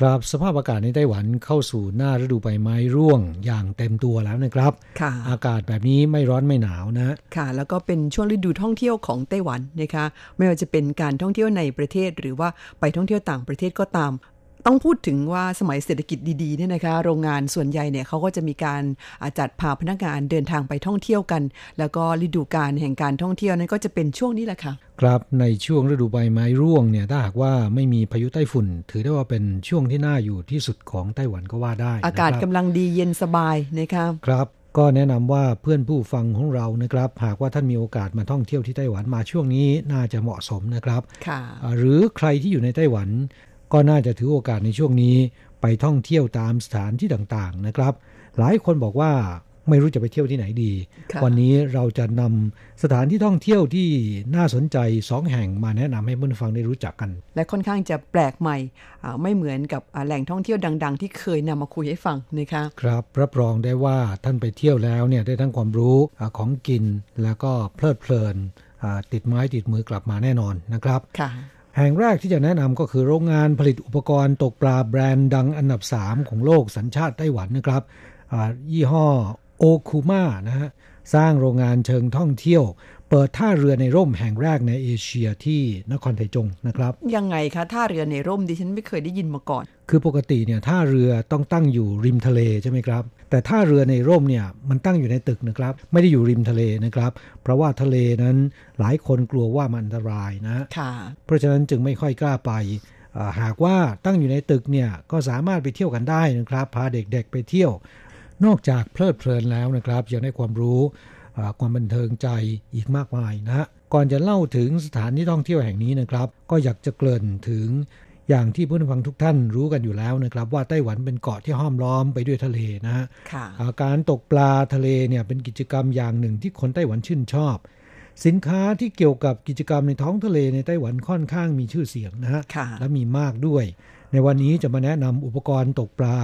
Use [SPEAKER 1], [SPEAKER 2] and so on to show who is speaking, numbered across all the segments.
[SPEAKER 1] ครับสภาพอากาศในไต้หวันเข้าสู่หน้าฤดูใบไม้ร่วงอย่างเต็มตัวแล้วนะครับ
[SPEAKER 2] ค่ะ
[SPEAKER 1] อากาศแบบนี้ไม่ร้อนไม่หนาวนะ
[SPEAKER 2] ค่ะ แล้วก็เป็นช่วงฤดูท่องเที่ยวของไต้หวันนะคะ ไม่ว่าจะเป็นการท่องเที่ยวในประเทศหรือว่าไปท่องเที่ยวต่างประเทศก็ตาม ต้องพูดถึงว่าสมัยเศรษฐกิจดีๆเนี่ยนะคะ โรงงานส่วนใหญ่เนี่ยเขาก็จะมีการอ่าจัดพาพนักงานเดินทางไปท่องเที่ยวกัน แล้วก็ฤดูการแห่งการท่องเที่ยวนั้นก็จะเป็นช่วงนี้แหละค่ะ
[SPEAKER 1] ครับในช่วงฤดูใบไม้ร่วงเนี่ยถ้าหากว่าไม่มีพายุไต้ฝุ่น ถือได้ว่าเป็นช่วงที่น่าอยู่ที่สุดของไต้หวันก็ว่าได้
[SPEAKER 2] อากาศ
[SPEAKER 1] นะครับ
[SPEAKER 2] กำลังดีเย็นสบายนะคะ
[SPEAKER 1] ครับก็แนะนำว่าเพื่อนผู้ฟังของเรานะครับ หากว่าท่านมีโอกาสมาท่องเที่ยวที่ไต้หวันมาช่วงนี้น่าจะเหมาะสมนะครับ
[SPEAKER 2] ค่ะ
[SPEAKER 1] อ่าหรือใครที่อยู่ในไต้หวัน ก็น่าจะถือโอกาสในช่วงนี้ไปท่องเที่ยวตามสถานที่ต่างๆนะครับ หลายคนบอกว่าไม่รู้จะไปเที่ยวที่ไหนดี
[SPEAKER 2] ค่ะ
[SPEAKER 1] วันนี้เราจะนำสถานที่ท่องเที่ยวที่น่าสนใจสองแห่งมาแนะนำให้เพื่อนฟังได้รู้จักกัน
[SPEAKER 2] และค่อนข้างจะแปลกใหม่อ่าไม่เหมือนกับอ่าแหล่งท่องเที่ยวดัง ๆ ที่เคยนำมาคุยให้ฟังนะคะ
[SPEAKER 1] ครับรับรองได้ว่าท่านไปเที่ยวแล้วเนี่ยได้ทั้งความรู้อาของกินแล้วก็เพลิดเพลินอ่าติดไม้ติดมือกลับมาแน่นอนนะครับ
[SPEAKER 2] ค่ะ
[SPEAKER 1] แห่งแรกที่จะแนะนำก็คือโรงงานผลิตอุปกรณ์ตกปลาแบรนด์ดังอันดับ 3 ของโลกสัญชาติไต้หวันนะครับอ่ายี่ห้อโอคูมานะฮะสร้างโรงงานเชิงท่องเที่ยว เปิดท่าเรือในร่มแห่งแรกในเอเชียที่นครไทจงนะครับ
[SPEAKER 2] ยังไงคะท่าเรือในร่มดิฉันไม่เคยได้ยินมาก่อน
[SPEAKER 1] คือปกติเนี่ยท่าเรือต้องตั้งอยู่ริมทะเลใช่ไหมครับ แต่ท่าเรือในร่มเนี่ยมันตั้งอยู่ในตึกนะครับ ไม่ได้อยู่ริมทะเลนะครับ เพราะว่าทะเลนั้นหลายคนกลัวว่ามันอันตรายนะ
[SPEAKER 2] ค่ะ
[SPEAKER 1] เพราะฉะนั้นจึงไม่ค่อยกล้าไปอ่าหากว่าตั้งอยู่ในตึกเนี่ยก็สามารถไปเที่ยวกันได้นะครับ พาเด็กๆไปเที่ยว นอกจากเพลิดเพลินแล้วนะครับยังได้ความรู้อ่าความบันเทิงใจอีกมากมายนะฮะก่อนจะเล่าถึงสถานที่ท่องเที่ยวแห่งนี้นะครับ ก็อยากจะเกริ่นถึง อย่างที่ผู้ฟังทุกท่านรู้กันอยู่แล้วนะครับ ว่าไต้หวันเป็นเกาะที่ห้อมล้อมไปด้วยทะเลนะฮะ
[SPEAKER 2] ค่ะ
[SPEAKER 1] อ่าการตกปลาทะเลเนี่ยเป็นกิจกรรมอย่างหนึ่งที่คนไต้หวันชื่นชอบ สินค้าที่เกี่ยวกับกิจกรรมในท้องทะเลในไต้หวันค่อนข้างมีชื่อเสียงนะฮะ
[SPEAKER 2] ค่ะ
[SPEAKER 1] และมีมากด้วย ในวันนี้จะมาแนะนำอุปกรณ์ตกปลา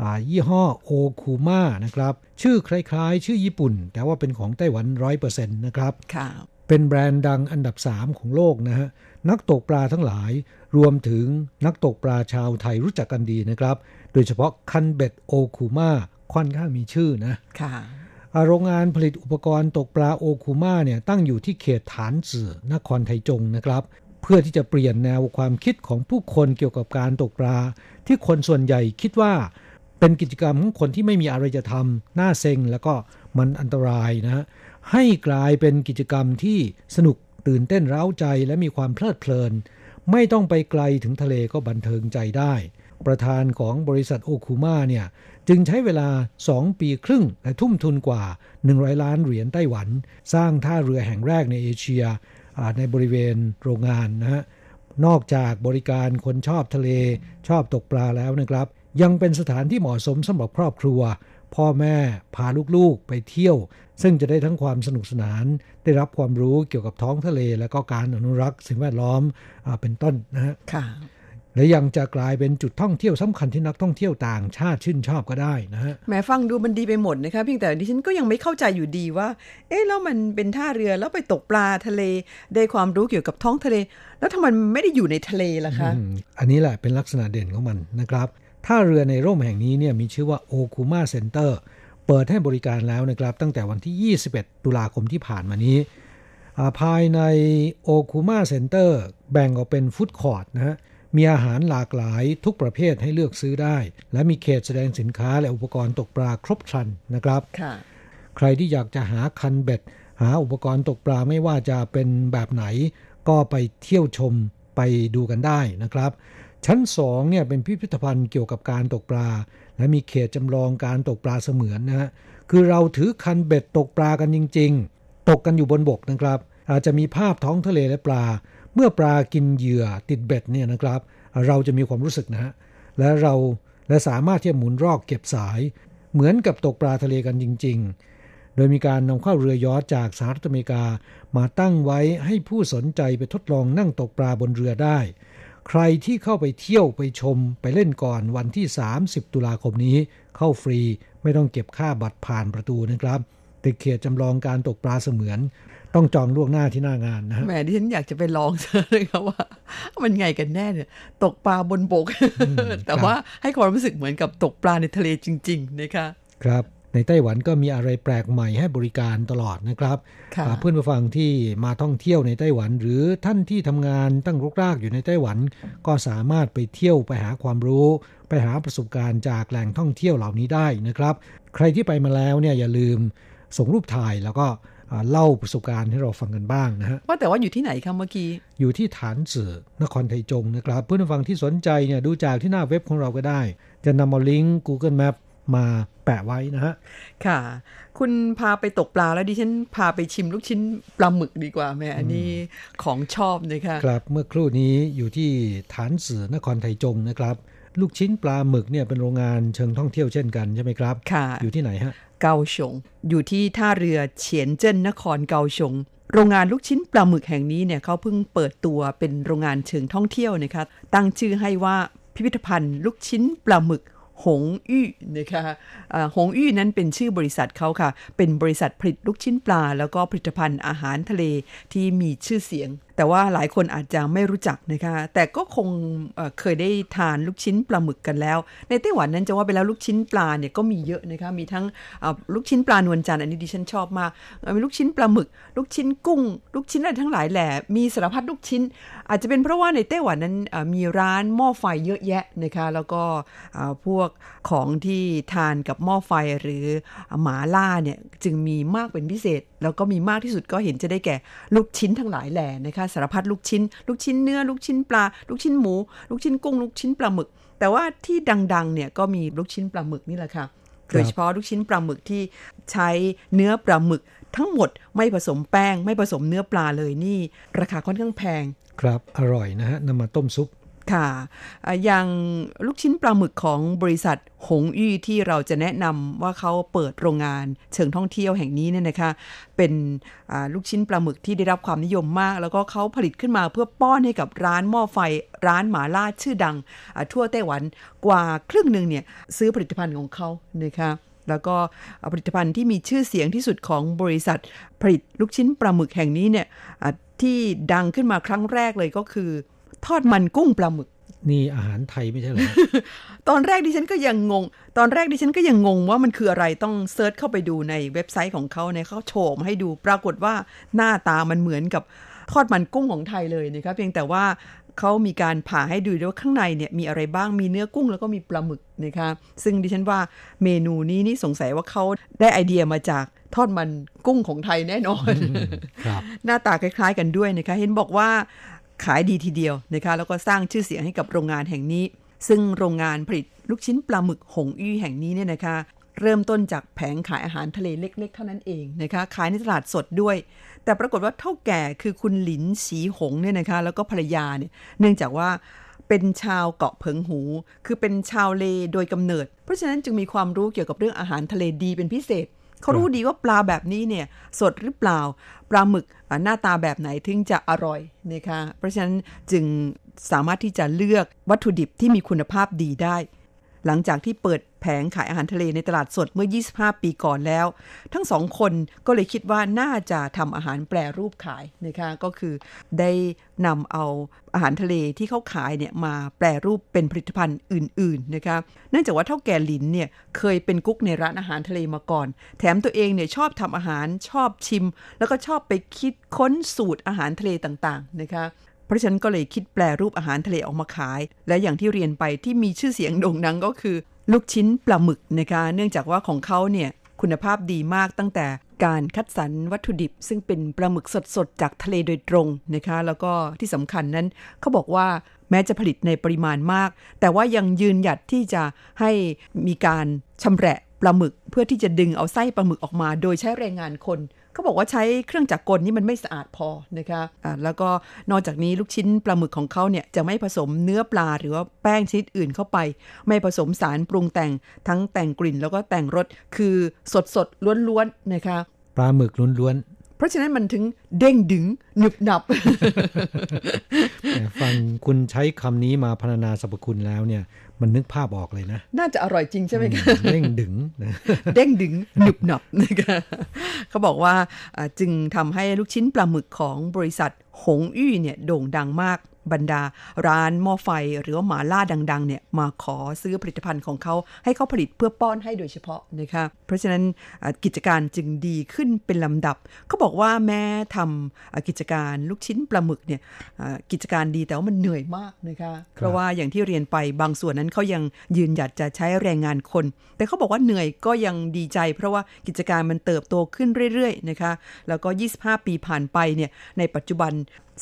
[SPEAKER 1] อ่ายี่ห้อโอคูมานะครับ ชื่อคล้าย ๆ ชื่อญี่ปุ่น แต่ว่าเป็นของไต้หวันร้อยเปอร์เซ็นต์นะครับ
[SPEAKER 2] ค่ะ
[SPEAKER 1] เป็นแบรนด์ดังอันดับ 3 ของโลกนะฮะ นักตกปลาทั้งหลายรวมถึงนักตกปลาชาวไทยรู้จักกันดีนะครับ โดยเฉพาะคันเบ็ดโอคูมาค่อนข้างมีชื่อนะ
[SPEAKER 2] ค่ะ
[SPEAKER 1] อ่าโรงงานผลิตอุปกรณ์ตกปลาโอคูมาเนี่ยตั้งอยู่ที่เขตฐานจื่อนครไทจงนะครับ เพื่อที่จะเปลี่ยนแนวความคิดของผู้คนเกี่ยวกับการตกปลา ที่คนส่วนใหญ่คิดว่าเป็นกิจกรรมของคนที่ไม่มีอะไรจะทำน่าเซ็งแล้วก็มันอันตรายนะฮะให้กลายเป็นกิจกรรมที่สนุก ตื่นเต้นร้าวใจและมีความเพลิดเพลิน ไม่ต้องไปไกลถึงทะเลก็บันเทิงใจได้ ประธานของบริษัทโอคูมาเนี่ยจึงใช้เวลา 2 ปีครึ่งและทุ่มทุนกว่า 100 ล้านเหรียญไต้หวัน สร้างท่าเรือแห่งแรกในเอเชียในบริเวณโรงงานนะฮะนอกจากบริการคนชอบทะเล ชอบตกปลาแล้วนะครับ ยังเป็นสถานที่เหมาะสมสำหรับครอบครัว พ่อแม่พาลูกๆไปเที่ยว ซึ่งจะได้ทั้งความสนุกสนาน ได้รับความรู้เกี่ยวกับท้องทะเล และก็การอนุรักษ์สิ่งแวดล้อมอาเป็นต้นนะฮะ
[SPEAKER 2] ค่ะ
[SPEAKER 1] และยังจะกลายเป็นจุดท่องเที่ยวสำคัญที่นักท่องเที่ยวต่างชาติชื่นชอบก็ได้นะฮะ
[SPEAKER 2] แหมฟังดูมันดีไปหมดนะคะเพียงแต่ดิฉันก็ยังไม่เข้าใจอยู่ดีว่า เอ๊ะแล้วมันเป็นท่าเรือแล้วไปตกปลาทะเล ได้ความรู้เกี่ยวกับท้องทะเล แล้วทำไมมันไม่ได้อยู่ในทะเลล่ะคะ
[SPEAKER 1] อันนี้แหละเป็นลักษณะเด่นของมันนะครับ ท่าเรือในร่มแห่งนี้เนี่ยมีชื่อว่า Okuma Center เปิดให้บริการแล้วนะครับตั้งแต่วันที่ 21 ตุลาคมที่ผ่านมานี้ ภายใน Okuma Center แบ่งออกเป็น food court นะฮะมีอาหารหลากหลายทุกประเภทให้เลือกซื้อได้ และมีเขตแสดงสินค้าและอุปกรณ์ตกปลาครบครันนะครับใครที่อยากจะหาคันเบ็ด หาอุปกรณ์ตกปลาไม่ว่าจะเป็นแบบไหน ก็ไปเที่ยวชมไปดูกันได้นะครับ ชั้น2เนี่ยเป็นพิพิธภัณฑ์เกี่ยวกับการตกปลา และมีเขตจำลองการตกปลาเสมือนนะฮะคือเราถือคันเบ็ดตกปลากันจริง ๆ ตกกันอยู่บนบกนะครับ อาจจะมีภาพท้องทะเลและปลา เมื่อปลากินเหยื่อติดเบ็ดเนี่ยนะครับ เราจะมีความรู้สึกนะฮะและเราและสามารถที่จะหมุนรอกเก็บสาย เหมือนกับตกปลาทะเลกันจริง ๆ โดยมีการนำเข้าเรือยอจากสหรัฐอเมริกามาตั้งไว้ให้ผู้สนใจไปทดลองนั่งตกปลาบนเรือได้ ใครที่เข้าไปเที่ยวไปชมไปเล่นก่อนวันที่ 30 ตุลาคมนี้ เข้าฟรีไม่ต้องเก็บค่าบัตรผ่านประตูนะครับติดเขตจำลองการตกปลาเสมือน ต้องจองล่วงหน้าที่หน้างานนะ
[SPEAKER 2] แหมดิฉันอยากจะไปลองเลยครับว่า มันไงกันแน่เนี่ย ตกปลาบนบก แต่ว่าให้ความรู้สึกเหมือนกับตกปลาในทะเลจริง ๆ นะคะ
[SPEAKER 1] ครับ ในไต้หวันก็มีอะไรแปลกใหม่ให้บริการตลอดนะครับ เพื่อนผู้ฟังที่มาท่องเที่ยวในไต้หวัน หรือท่านที่ทำงานตั้งรกรากอยู่ในไต้หวัน ก็สามารถไปเที่ยวไปหาความรู้ ไปหาประสบการณ์จากแหล่งท่องเที่ยวเหล่านี้ได้นะครับ ใครที่ไปมาแล้วเนี่ยอย่าลืมส่งรูปถ่ายแล้วก็เล่าประสบการณ์ให้เราฟังกันบ้างนะฮะ
[SPEAKER 2] ว่าแต่ว่าอยู่ที่ไหนครับเมื่อกี้
[SPEAKER 1] อยู่ที่ฐานสื่อนครไทยจงนะครับ เพื่อนฟังที่สนใจเนี่ยดูจากที่หน้าเว็บของเราก็ได้ จะนำเอาลิงก์ Google Map มาแปะไว้นะฮะ
[SPEAKER 2] ค่ะ คุณพาไปตกปลาแล้วดิฉันพาไปชิมลูกชิ้นปลาหมึกดีกว่าแม่อันนี้ของชอบเลยค่ะ
[SPEAKER 1] ครับเมื่อครู่นี้อยู่ที่ฐานสื่อนครไทยจงนะครับ ลูกชิ้นปลาหมึกเนี่ยเป็นโรงงานเชิงท่องเที่ยวเช่นกันใช่ไหมครับ
[SPEAKER 2] ค่ะ
[SPEAKER 1] อยู่ที่ไหนฮะ
[SPEAKER 2] เกาฉงอยู่ที่ท่าเรือเฉียนเจิ้นนครเกาฉงโรงงานลูกชิ้นปลาหมึกแห่งนี้เนี่ยเขาเพิ่งเปิดตัวเป็นโรงงานเชิงท่องเที่ยวนะคะตั้งชื่อให้ว่าพิพิธภัณฑ์ ลูกชิ้นปลาหมึก หงอี้นะคะหงอี้นั้นเป็นชื่อบริษัทเขาค่ะ เป็นบริษัทผลิตลูกชิ้นปลา แล้วก็ผลิตภัณฑ์อาหารทะเลที่มีชื่อเสียง แต่ว่าหลายคนอาจจะไม่รู้จักนะคะ แต่ก็คงเคยได้ทานลูกชิ้นปลาหมึกกันแล้ว ในไต้หวันนั้นจะว่าไปแล้วลูกชิ้นปลาเนี่ยก็มีเยอะนะคะ มีทั้งลูกชิ้นปลานวลจันทร์อันนี้ดิฉันชอบมากมีลูกชิ้นปลาหมึก ลูกชิ้นกุ้ง ลูกชิ้นอะไรทั้งหลายแหละ มีสารพัดลูกชิ้นอาจจะเป็นเพราะว่าในไต้หวันนั้นมีร้านหม้อไฟเยอะแยะนะคะแล้วก็พวกของที่ทานกับหม้อไฟหรือหมาล่าเนี่ยจึงมีมากเป็นพิเศษ แล้วก็มีมากที่สุดก็เห็นจะได้แก่ลูกชิ้นทั้งหลายแหล่นะคะสารพัดลูกชิ้น ลูกชิ้นเนื้อ ลูกชิ้นปลา ลูกชิ้นหมู ลูกชิ้นกุ้ง ลูกชิ้นปลาหมึก แต่ว่าที่ดังๆเนี่ยก็มีลูกชิ้นปลาหมึกนี่แหละค่ะโดยเฉพาะลูกชิ้นปลาหมึกที่ใช้เนื้อปลาหมึก ทั้งหมดไม่ผสมแป้ง ไม่ผสมเนื้อปลาเลยนี่ ราคาค่อนข้างแพง
[SPEAKER 1] ครับอร่อยนะฮะนำมาต้มซุป
[SPEAKER 2] ค่ะอย่างลูกชิ้นปลาหมึกของบริษัทหงอี้ที่เราจะแนะนำว่าเขาเปิดโรงงานเชิงท่องเที่ยวแห่งนี้เนี่ยนะคะ เป็นลูกชิ้นปลาหมึกที่ได้รับความนิยมมาก แล้วก็เขาผลิตขึ้นมาเพื่อป้อนให้กับร้านหม้อไฟร้านหมาล่าชื่อดัง ทั่วไต้หวันกว่าครึ่งหนึ่งเนี่ยซื้อผลิตภัณฑ์ของเขานะคะ แล้วก็ผลิตภัณฑ์ที่มีชื่อเสียงที่สุดของบริษัทผลิตลูกชิ้นปลาหมึกแห่งนี้เนี่ยที่ดังขึ้นมาครั้งแรกเลยก็คือ ทอดมันกุ้งปลาหมึก
[SPEAKER 1] นี่อาหารไทยไม่ใช่เหรอ
[SPEAKER 2] ตอนแรกดิฉันก็ยังงง ตอนแรกดิฉันก็ยังงงว่ามันคืออะไรต้องเซิร์ชเข้าไปดูในเว็บไซต์ของเขาเนี่ยเขาโชว์มาให้ดู ปรากฏว่าหน้าตามันเหมือนกับทอดมันกุ้งของไทยเลยนะครับเพียงแต่ว่า เขามีการผ่าให้ดูด้วยว่าข้างในเนี่ยมีอะไรบ้างมีเนื้อกุ้งแล้วก็มีปลาหมึกนะคะซึ่งดิฉันว่าเมนูนี้นี่สงสัยว่าเขาได้ไอเดียมาจากทอดมันกุ้งของไทยแน่นอนหน้าตาคล้าย ๆ กันด้วยนะคะเห็นบอกว่าขายดีทีเดียวนะคะแล้วก็สร้างชื่อเสียงให้กับโรงงานแห่งนี้ ซึ่งโรงงานผลิตลูกชิ้นปลาหมึกหงอี้แห่งนี้เนี่ยนะคะ เริ่มต้นจากแผงขายอาหารทะเลเล็ก ๆ เท่านั้นเองนะคะ ขายในตลาดสดด้วย แต่ปรากฏว่าเท่าแก่คือคุณหลินสีหงเนี่ยนะคะ แล้วก็ภรรยาเนี่ย เนื่องจากว่าเป็นชาวเกาะเพิงหู คือเป็นชาวเลโดยกำเนิด เพราะฉะนั้นจึงมีความรู้เกี่ยวกับเรื่องอาหารทะเลดีเป็นพิเศษ เขารู้ดีว่าปลาแบบนี้เนี่ยสดหรือเปล่า ปลาหมึกหน้าตาแบบไหนถึงจะอร่อยนะคะ เพราะฉะนั้นจึงสามารถที่จะเลือกวัตถุดิบที่มีคุณภาพดีได้ หลังจากที่เปิดแผงขายอาหารทะเลในตลาดสดเมื่อ 25 ปีก่อนแล้ว ทั้งสองคนก็เลยคิดว่าน่าจะทำอาหารแปรรูปขายนะคะก็คือได้นำเอาอาหารทะเลที่เขาขายเนี่ยมาแปรรูปเป็นผลิตภัณฑ์อื่นๆนะคะเนื่องจากว่าเท่าแก่ลินเนี่ยเคยเป็นกุ๊กในร้านอาหารทะเลมาก่อน แถมตัวเองเนี่ยชอบทำอาหารชอบชิม แล้วก็ชอบไปคิดค้นสูตรอาหารทะเลต่างๆนะคะ เพราะฉันก็เลยคิดแปลรูปอาหารทะเลออกมาขาย และอย่างที่เรียนไปที่มีชื่อเสียงโด่งดังก็คือ ลูกชิ้นปลาหมึกนะคะ เนื่องจากว่าของเขาเนี่ยคุณภาพดีมากตั้งแต่การคัดสรรวัตถุดิบ ซึ่งเป็นปลาหมึกสดๆ จากทะเลโดยตรงนะคะ แล้วก็ที่สำคัญนั้นเขาบอกว่าแม้จะผลิตในปริมาณมาก แต่ว่ายังยืนหยัดที่จะให้มีการชำแหละปลาหมึกเพื่อที่จะดึงเอาไส้ปลาหมึกออกมา โดยใช้แรงงานคน เขาบอกว่าใช้เครื่องจักรกลนี่มันไม่สะอาดพอนะคะะแล้วก็นอกจากนี้ลูกชิ้นปลาหมึกของเขาเนี่ยจะไม่ผสมเนื้อปลาหรือว่าแป้งชนิดอื่นเข้าไป ไม่ผสมสารปรุงแต่งทั้งแต่งกลิ่นแล้วก็แต่งรสคือสดสดล้วนๆนะคะ
[SPEAKER 1] ปลาหมึกล้วน
[SPEAKER 2] เพราะฉะนั้นมันถึงเด้งดึงหนึบหนับ
[SPEAKER 1] ฟังคุณใช้คำนี้มาพรรณนาสรรพคุณแล้วเนี่ย มันนึกภาพออกเลยนะ
[SPEAKER 2] น่าจะอร่อยจริงใช่ไหมคะ
[SPEAKER 1] เด้งดึง
[SPEAKER 2] เด้งดึงหนึบหนับนะคะเขาบอกว่าจึงทำให้ลูกชิ้นปลาหมึกของบริษัทหงอี้เนี่ยโด่งดังมาก บรรดาร้านหม้อไฟหรือว่าหมาล่าดังๆเนี่ยมาขอซื้อผลิตภัณฑ์ของเขาให้เขาผลิตเพื่อป้อนให้โดยเฉพาะนะคะเพราะฉะนั้นกิจการจึงดีขึ้นเป็นลำดับเขาบอกว่าแม้ทำกิจการลูกชิ้นปลาหมึกเนี่ยกิจการดีแต่ว่ามันเหนื่อยมากนะคะเพราะว่าอย่างที่เรียนไปบางส่วนนั้นเขายังยืนหยัดจะใช้แรงงานคน แต่เขาบอกว่าเหนื่อยก็ยังดีใจ เพราะว่ากิจการมันเติบโตขึ้นเรื่อยๆนะคะแล้วก็ 25 ปีผ่านไปเนี่ยในปัจจุบัน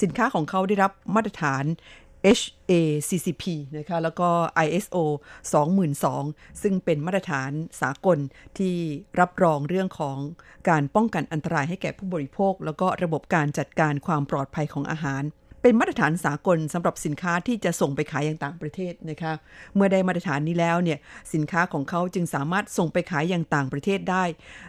[SPEAKER 2] สินค้าของเขาได้รับมาตรฐาน HACCP นะคะแล้วก็ ISO 22000ซึ่งเป็นมาตรฐานสากลที่รับรองเรื่องของการป้องกันอันตรายให้แก่ผู้บริโภค แล้วก็ระบบการจัดการความปลอดภัยของอาหาร เป็นมาตรฐานสากลสำหรับสินค้าที่จะส่งไปขายอย่างต่างประเทศนะคะเมื่อได้มาตรฐานนี้แล้วเนี่ยสินค้าของเขาจึงสามารถส่งไปขายอย่างต่างประเทศได้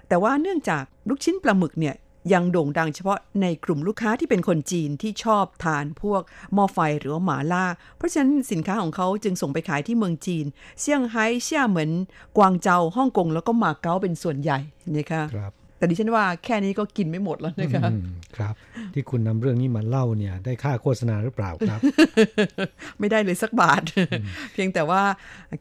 [SPEAKER 2] แต่ว่าเนื่องจากลูกชิ้นปลาหมึกเนี่ย ยังโด่งดังเฉพาะในกลุ่มลูกค้าที่เป็นคนจีนที่ชอบทานพวกหม้อไฟหรือว่าหมาล่า เพราะฉะนั้นสินค้าของเขาจึงส่งไปขายที่เมืองจีน เซี่ยงไฮ้เซี่ยเหมินกวางเจาฮ่องกงแล้วก็มาเก๊าเป็นส่วนใหญ่นะคะ
[SPEAKER 1] ครับ
[SPEAKER 2] แต่ดิฉันว่าแค่นี้ก็กินไม่หมดแล้วนะคะ
[SPEAKER 1] ครับ ที่คุณนำเรื่องนี้มาเล่าเนี่ยได้ค่าโฆษณาหรือเปล่าครับ
[SPEAKER 2] ไม่ได้เลยสักบาท เพียงแต่ว่า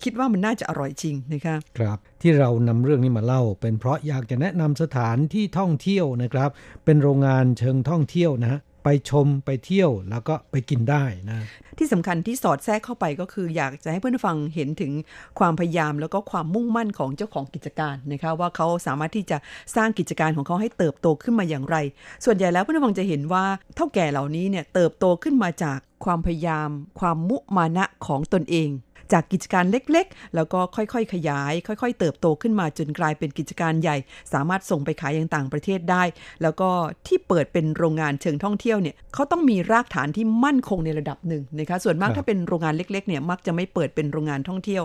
[SPEAKER 2] คิดว่ามันน่าจะอร่อยจริงนะคะ
[SPEAKER 1] ครับ ที่เรานำเรื่องนี้มาเล่า เป็นเพราะอยากจะแนะนำสถานที่ท่องเที่ยวนะครับ เป็นโรงงานเชิงท่องเที่ยวนะ ไปชมไปเที่ยวแล้วก็ไปกินได้นะ
[SPEAKER 2] ที่สำคัญที่สอดแทรกเข้าไปก็คืออยากจะให้เพื่อนฟังเห็นถึงความพยายามแล้วก็ความมุ่งมั่นของเจ้าของกิจการนะคะว่าเขาสามารถที่จะสร้างกิจการของเขาให้เติบโตขึ้นมาอย่างไร ส่วนใหญ่แล้วเพื่อนฟังจะเห็นว่าเท่าแก่เหล่านี้เนี่ยเติบโตขึ้นมาจากความพยายาม ความมุมานะของตนเอง จากกิจการเล็กๆ แล้วก็ค่อยๆ ขยาย ค่อย ๆ เติบโตขึ้นมาจนกลายเป็นกิจการใหญ่ สามารถส่งไปขายยังต่างประเทศได้ แล้วก็ที่เปิดเป็นโรงงานเชิงท่องเที่ยวเนี่ยเขาต้องมีรากฐานที่มั่นคงในระดับหนึ่งนะคะส่วนมากถ้าเป็นโรงงานเล็กๆเนี่ยมักจะไม่เปิดเป็นโรงงานท่องเที่ยว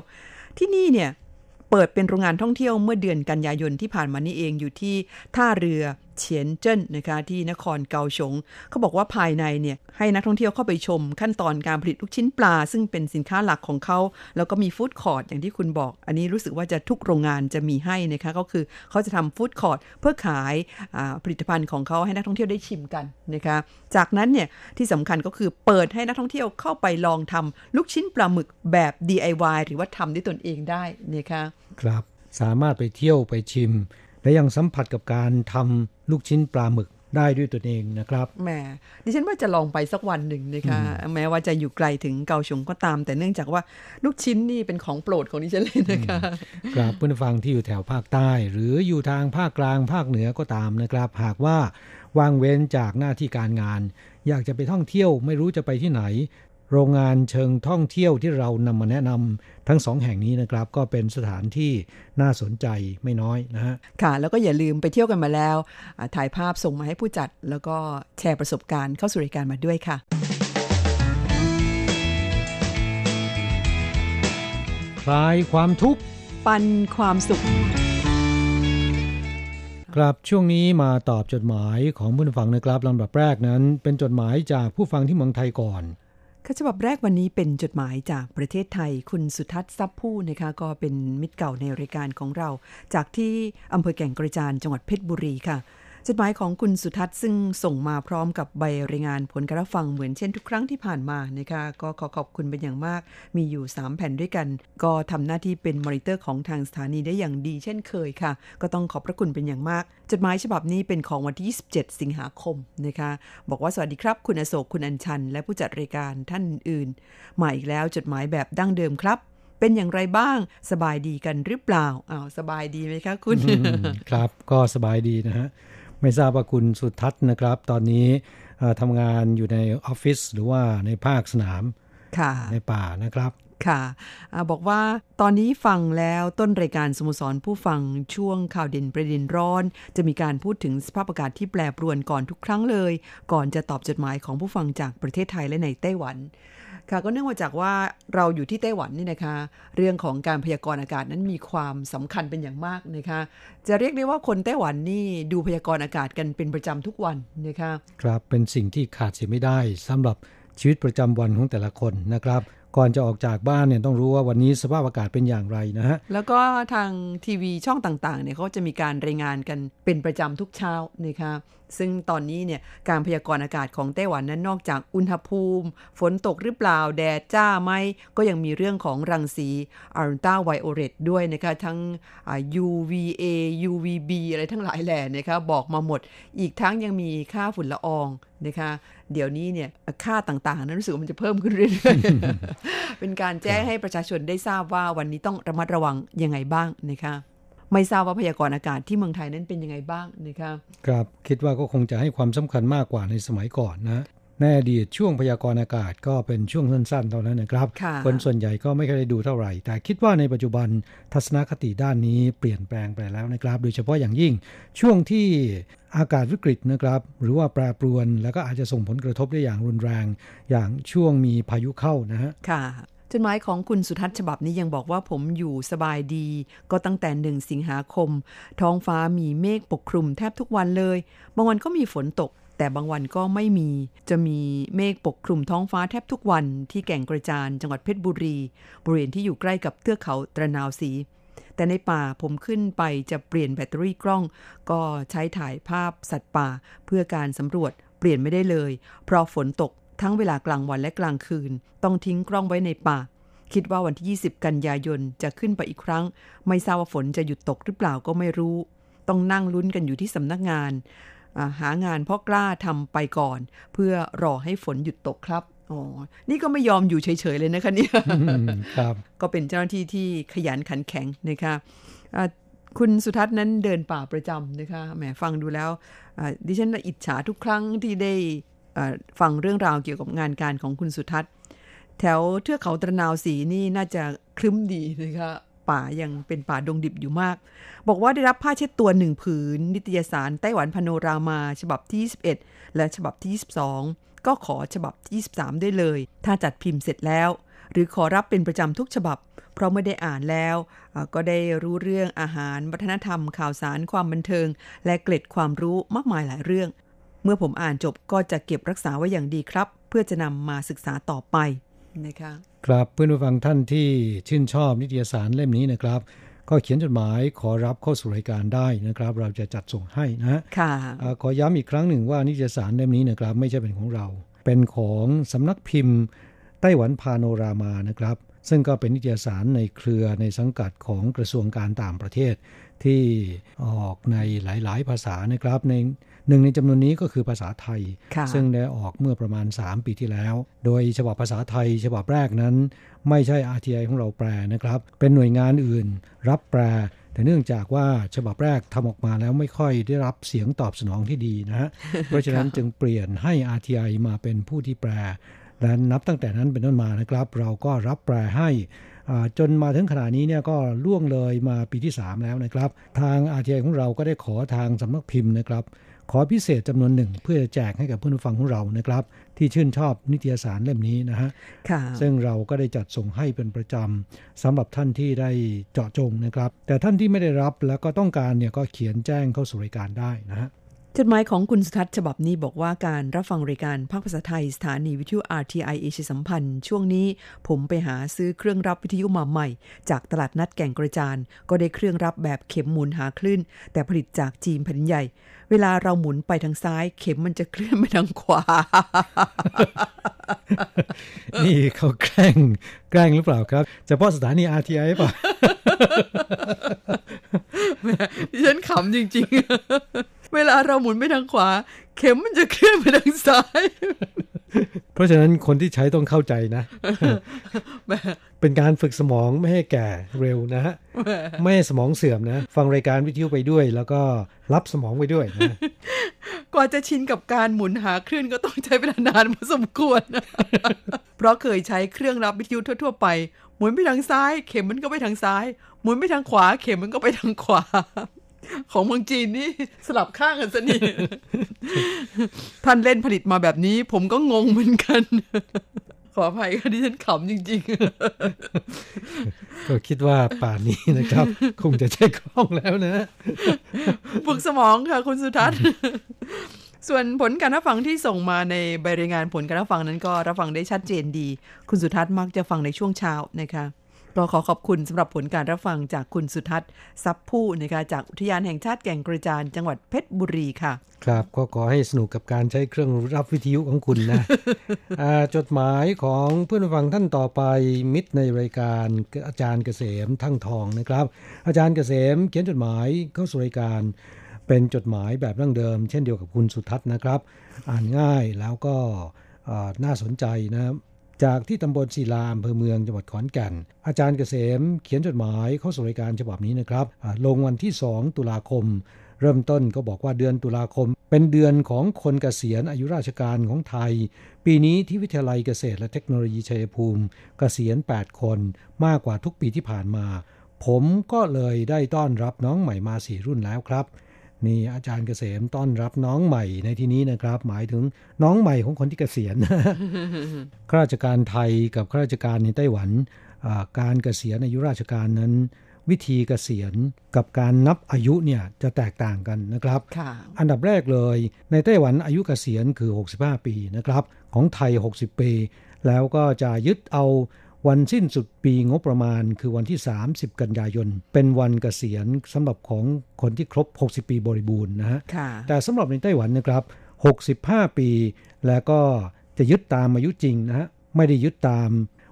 [SPEAKER 2] ที่นี่เนี่ยเปิดเป็นโรงงานท่องเที่ยวเมื่อเดือนกันยายนที่ผ่านมานี่เองอยู่ที่ท่าเรือ เฉียนเจิ้นนะคะที่นครเกาฉงเขาบอกว่าภายในเนี่ยให้นักท่องเที่ยวเข้าไปชมขั้นตอนการผลิตลูกชิ้นปลา ซึ่งเป็นสินค้าหลักของเขา แล้วก็มีฟู้ดคอร์ทอย่างที่คุณบอก อันนี้รู้สึกว่าจะทุกโรงงานจะมีให้นะคะก็คือเขาจะทำฟู้ดคอร์ทเพื่อขายผลิตภัณฑ์ของเขาให้นักท่องเที่ยวได้ชิมกันนะคะจากนั้นเนี่ยที่สำคัญก็คือเปิดให้นักท่องเที่ยวเข้าไปลองทำลูกชิ้นปลาหมึกแบบ DIY หรือว่าทำด้วยตนเองได้นะคะ
[SPEAKER 1] ครับสามารถไปเที่ยวไปชิม และยังสัมผัสกับการทำลูกชิ้นปลาหมึกได้ด้วยตัวเองนะครับ
[SPEAKER 2] แหมดิฉันว่าจะลองไปสักวันหนึ่งนะคะแม้ว่าจะอยู่ไกลถึงเกาชงก็ตาม แต่เนื่องจากว่าลูกชิ้นนี่เป็นของโปรดของดิฉันเลยนะคะ
[SPEAKER 1] ครับเพื่อนฟังที่อยู่แถวภาคใต้ หรืออยู่ทางภาคกลางภาคเหนือก็ตามนะครับ หากว่าวางเว้นจากหน้าที่การงาน อยากจะไปท่องเที่ยวไม่รู้จะไปที่ไหน โรงงานเชิงท่องเที่ยวที่เรานำมาแนะนำทั้งสองแห่งนี้นะครับ ก็เป็นสถานที่น่าสนใจไม่น้อยนะฮะ
[SPEAKER 2] ค่ะ แล้วก็อย่าลืมไปเที่ยวกันมาแล้ว ถ่ายภาพส่งมาให้ผู้จัด แล้วก็แชร์ประสบการณ์เข้าสู่รายการมาด้วยค่ะ
[SPEAKER 1] คลายความทุกข์
[SPEAKER 2] ปันความสุข
[SPEAKER 1] ครับช่วงนี้มาตอบจดหมายของผู้ฟังนะครับลำดับแรกนั้น เป็นจดหมายจากผู้ฟังที่เมืองไทยก่อน
[SPEAKER 2] ฉบับแรกวันนี้เป็นจดหมายจากประเทศไทย คุณสุทัศน์ซับผู้นะคะก็เป็นมิตรเก่าในรายการของเรา จากที่อำเภอแก่งกระจานจังหวัดเพชรบุรีค่ะ จดหมายของคุณสุทัศน์ซึ่งส่งมาพร้อมกับใบรายงานผลการฟังเหมือนเช่นทุกครั้งที่ผ่านมานะคะก็ขอขอบคุณเป็นอย่างมาก มีอยู่ 3 แผ่นด้วยกัน ก็ทำหน้าที่เป็นมอนิเตอร์ของทางสถานีได้อย่างดีเช่นเคยค่ะ ก็ต้องขอบพระคุณเป็นอย่างมาก จดหมายฉบับนี้เป็นของวันที่ 27 สิงหาคมนะคะ บอกว่าสวัสดีครับ คุณอโศกคุณอัญชัน และผู้จัดรายการท่านอื่นมาอีกแล้วจดหมายแบบดั้งเดิมครับเป็นอย่างไรบ้าง สบายดีกันหรือเปล่าอ้าวสบายดีไหมคะคุณ
[SPEAKER 1] ครับก็สบายดีนะฮะ ไม่ทราบว่าคุณสุทัศน์นะครับ ตอนนี้ทำงานอยู่ในออฟฟิศหรือว่าในภาคสนามในป่านะครับ
[SPEAKER 2] ค่ะอบอกว่าตอนนี้ฟังแล้วต้นรายการสโมสรผู้ฟังช่วงข่าวเด่นประเด็นร้อน จะมีการพูดถึงสภาพอากาศที่แปรปรวนก่อนทุกครั้งเลย ก่อนจะตอบจดหมายของผู้ฟังจากประเทศไทยและในไต้หวัน ค่ะก็เนื่องมาจากว่าเราอยู่ที่ไต้หวันนี่นะคะ เรื่องของการพยากรณ์อากาศนั้นมีความสำคัญเป็นอย่างมากนะคะ จะเรียกได้ว่าคนไต้หวันนี่ดูพยากรณ์อากาศกันเป็นประจำทุกวันนะคะ
[SPEAKER 1] ครับเป็นสิ่งที่ขาดเสียไม่ได้สำหรับชีวิตประจำวันของแต่ละคนนะครับ ก่อนจะออกจากบ้านเนี่ยต้องรู้ว่าวันนี้สภาพอากาศเป็นอย่างไรนะฮะ
[SPEAKER 2] แล้วก็ทางทีวีช่องต่างๆเนี่ยเขาจะมีการรายงานกันเป็นประจำทุกเช้านะคะซึ่งตอนนี้เนี่ยการพยากรณ์อากาศของไต้หวันนั้นนอกจากอุณหภูมิ ฝนตกหรือเปล่าแดดจ้าไหมก็ยังมีเรื่องของรังสีอัลตราไวโอเลตด้วยนะคะทั้ง UVA UVB อะไรทั้งหลายแหล่นะคะบอกมาหมด อีกทั้งยังมีค่าฝุ่นละอองนะคะ เดี๋ยวนี้เนี่ยค่าต่างๆ นั้นรู้สึกว่ามันจะเพิ่มขึ้นเรื่อยๆ เป็นการแจ้งให้ประชาชนได้ทราบว่าวันนี้ต้องระมัดระวังยังไงบ้างนะคะไม่ทราบว่าพยากรณ์อากาศที่เมืองไทยนั้นเป็นยังไงบ้างนะครับ
[SPEAKER 1] ครับคิดว่าก็คงจะให้ความสำคัญมากกว่าในสมัยก่อนนะ ในอดีตช่วงพยากรณ์อากาศก็เป็นช่วงสั้นๆเท่านั้นนะครับ คนส่วนใหญ่ก็ไม่เคยได้ดูเท่าไหร่ แต่คิดว่าในปัจจุบันทัศนคติด้านนี้เปลี่ยนแปลงไปแล้วนะครับ โดยเฉพาะอย่างยิ่งช่วงที่อากาศวิกฤตนะครับ หรือว่าแปรปรวน แล้วก็อาจจะส่งผลกระทบได้อย่างรุนแรง อย่างช่วงมีพายุเข้านะฮะ
[SPEAKER 2] ค่ะจดหมายของคุณสุทัศน์ฉบับนี้ยังบอกว่าผมอยู่สบายดี ก็ตั้งแต่หนึ่งสิงหาคม ท้องฟ้ามีเมฆปกคลุมแทบทุกวันเลย บางวันก็มีฝนตก แต่บางวันก็ไม่มี จะมีเมฆปกคลุมท้องฟ้าแทบทุกวันที่แก่งกระจานจังหวัดเพชรบุรี บริเวณที่อยู่ใกล้กับเทือกเขาตระนาวสี แต่ในป่าผมขึ้นไปจะเปลี่ยนแบตเตอรี่กล้อง ก็ใช้ถ่ายภาพสัตว์ป่า เพื่อการสำรวจเปลี่ยนไม่ได้เลย เพราะฝนตกทั้งเวลากลางวันและกลางคืน ต้องทิ้งกล้องไว้ในป่า คิดว่าวันที่ 20 กันยายนจะขึ้นไปอีกครั้ง ไม่ทราบว่าฝนจะหยุดตกหรือเปล่าก็ไม่รู้ ต้องนั่งลุ้นกันอยู่ที่สำนักงาน หางานพ่อกล้าทำไปก่อน เพื่อรอให้ฝนหยุดตกครับอ๋อ นี่ก็ไม่ยอมอยู่เฉยๆเลยนะคะเนี่ย
[SPEAKER 1] ครับ
[SPEAKER 2] ก็เป็นเจ้าหน้าที่ที่ขยันขันแข็งนะคะคุณสุทัศน์นั้นเดินป่าประจำนะคะ แหมฟังดูแล้วดิฉันอิจฉาทุกครั้งที่ได้ฟังเรื่องราวเกี่ยวกับงานการของคุณสุทัศน์ แถวเทือกเขาตะนาวสีนี่น่าจะคลึ้มดีนะคะ ป่ายังเป็นป่าดงดิบอยู่มาก บอกว่าได้รับผ้าเช็ดตัวหนึ่งผืน นิตยสารไต้หวันพโนรามา ฉบับที่ 21 และฉบับที่ 22 ก็ขอฉบับที่ 23 ได้เลย ถ้าจัดพิมพ์เสร็จแล้ว หรือขอรับเป็นประจำทุกฉบับ เพราะไม่ได้อ่านแล้ว ก็ได้รู้เรื่องอาหาร วัฒนธรรม ข่าวสาร ความบันเทิง และเกล็ดความรู้มากมายหลายเรื่อง เมื่อผมอ่านจบก็จะเก็บรักษาไว้อย่างดีครับ เพื่อจะนำมาศึกษาต่อไป นะคะ
[SPEAKER 1] ครับเพื่อนผู้ฟังท่านที่ชื่นชอบนิตยสารเล่มนี้นะครับ ก็เขียนจดหมายขอรับเข้าสู่รายการได้นะครับ เราจะจัดส่งให้นะ
[SPEAKER 2] ค่ะ
[SPEAKER 1] ขอย้ำอีกครั้งหนึ่งว่านิตยสารเล่มนี้นะครับ ไม่ใช่เป็นของเรา เป็นของสำนักพิมพ์ไต้หวันพาโนรามานะครับ ซึ่งก็เป็นนิตยสารในเครือในสังกัดของกระทรวงการต่างประเทศ ที่ออกในหลาย ๆ ภาษานะครับใน หนึ่งในจำนวนนี้ก็คือภาษาไทย ซึ่งได้ออกเมื่อประมาณ 3 ปีที่แล้ว โดยฉบับภาษาไทย ฉบับแรกนั้น ไม่ใช่ RTI ของเราแปลนะครับ เป็นหน่วยงานอื่น รับแปล แต่เนื่องจากว่าฉบับแรกทำออกมาแล้วไม่ค่อยได้รับเสียงตอบสนองที่ดีนะฮะเพราะฉะนั้นจึงเปลี่ยนให้ RTI มาเป็นผู้ที่แปล และนับตั้งแต่นั้นเป็นต้นมานะครับ เราก็รับแปลให้จนมาถึงขณะนี้เนี่ยก็ล่วงเลยมาปีที่ 3 แล้วนะครับ ทางอาเทียของเราก็ได้ขอทางสำนักพิมพ์นะครับ ขอพิเศษจำนวนหนึ่ง เพื่อแจกให้กับเพื่อนผู้ฟังของเรานะครับ ที่ชื่นชอบนิตยสารเล่มนี้นะฮะ
[SPEAKER 2] ค่ะ
[SPEAKER 1] ซึ่งเราก็ได้จัดส่งให้เป็นประจำสำหรับท่านที่ได้เจาะจงนะครับ แต่ท่านที่ไม่ได้รับแล้วก็ต้องการเนี่ยก็เขียนแจ้งเข้าสู่รายการได้นะฮะ
[SPEAKER 2] จดหมายของคุณสุทัศน์ฉบับนี้บอกว่าการรับฟังรายการภาคภาษาไทยสถานีวิทยุ RTI เอเชียสัมพันธ์ ช่วงนี้ผมไปหาซื้อเครื่องรับวิทยุมาใหม่ จากตลาดนัดแก่งกระจาน ก็ได้เครื่องรับแบบเข็มหมุนหาคลื่น แต่ผลิตจากจีนแผ่นใหญ่ เวลาเราหมุนไปทางซ้าย เข็มมันจะเคลื่อนไปทางขวา
[SPEAKER 1] นี่เขาแกล้งแกล้งหรือเปล่าครับเฉพาะสถานี RTI ป่ะ
[SPEAKER 2] ดิฉันขำจริง ๆ เวลาเราหมุนไปทางขวา เข็มมันจะเคลื่อนไปทางซ้าย
[SPEAKER 1] เพราะฉะนั้นคนที่ใช้ต้องเข้าใจนะ เป็นการฝึกสมองไม่ให้แก่เร็วนะฮะ ไม่ให้สมองเสื่อมนะ ฟังรายการวิทยุไปด้วย แล้วก็รับสมองไปด้วยนะ
[SPEAKER 2] กว่าจะชินกับการหมุนหาคลื่นก็ต้องใช้เวลานานพอสมควร เพราะเคยใช้เครื่องรับวิทยุทั่ว ๆ ไป หมุนไปทางซ้าย เข็มมันก็ไปทางซ้าย หมุนไปทางขวา เข็มมันก็ไปทางขวา ของเมืองจีนนี่สลับข้างกันซะนี่ท่านเล่นผลิตมาแบบนี้ ผมก็งงเหมือนกัน ขออภัยค่ะที่ฉันขำจริง
[SPEAKER 1] ก็คิดว่าป่านนี้นะครับ คงจะใช้กล้องแล้วนะ
[SPEAKER 2] ๆฝึกสมองค่ะคุณสุทัศน์ส่วนผลการรับฟังที่ส่งมาในใบรายงานผลการรับฟังนั้นก็รับฟังได้ชัดเจนดี คุณสุทัศน์มักจะฟังในช่วงเช้านะคะ ก็ขอขอบคุณสำหรับผลการรับฟังจากคุณสุทัศน์ซับผู้นะคะจากอุทยานแห่งชาติแก่งกระจานจังหวัดเพชรบุรีค่ะ
[SPEAKER 1] ครับก็ขอให้สนุกกับการใช้เครื่องรับวิทยุของคุณนะอ่าจดหมายของเพื่อนผู้ฟังท่านต่อไปมิตรในรายการอาจารย์เกษมทั้งทองนะครับ อาจารย์เกษมเขียนจดหมายเข้าสู่รายการเป็นจดหมายแบบดั้งเดิม เช่นเดียวกับคุณสุทัศน์นะครับ อ่านง่ายแล้วก็อ่าน่าสนใจนะครับ จากที่ตำบลศิลาอำเภอเมืองจังหวัดขอนแก่น อาจารย์เกษมเขียนจดหมายเข้าสู่รายการฉบับนี้นะครับ ลงวันที่ 2 ตุลาคม เริ่มต้นก็บอกว่าเดือนตุลาคม เป็นเดือนของคนเกษียณอายุราชการของไทย ปีนี้ที่วิทยาลัยเกษตรและเทคโนโลยีชัยภูมิ เกษียณ 8 คน มากกว่าทุกปีที่ผ่านมา ผมก็เลยได้ต้อนรับน้องใหม่มาสี่รุ่นแล้วครับ นี่อาจารย์เกษมต้อนรับน้องใหม่ในที่นี้นะครับ หมายถึงน้องใหม่ของคนที่เกษียณข้าราชการไทยกับข้าราชการในไต้หวันอ่าการเกษียณอายุราชการนั้น วิธีเกษียณกับการนับอายุเนี่ยจะแตกต่างกันนะครับ
[SPEAKER 2] ค่ะ
[SPEAKER 1] อันดับแรกเลย ในไต้หวันอายุเกษียณคือ 65 ปีนะครับ ของไทย 60 ปี แล้วก็จะยึดเอา วันสิ้นสุดปีงบประมาณคือวันที่ 30 กันยายน เป็นวันเกษียณสำหรับของคนที่ครบ 60 ปีบริบูรณ์นะฮะ
[SPEAKER 2] ค่ะ
[SPEAKER 1] แต่สำหรับในไต้หวันนะครับ 65 ปีแล้วก็จะยึดตามอายุจริงนะฮะไม่ได้ยึดตาม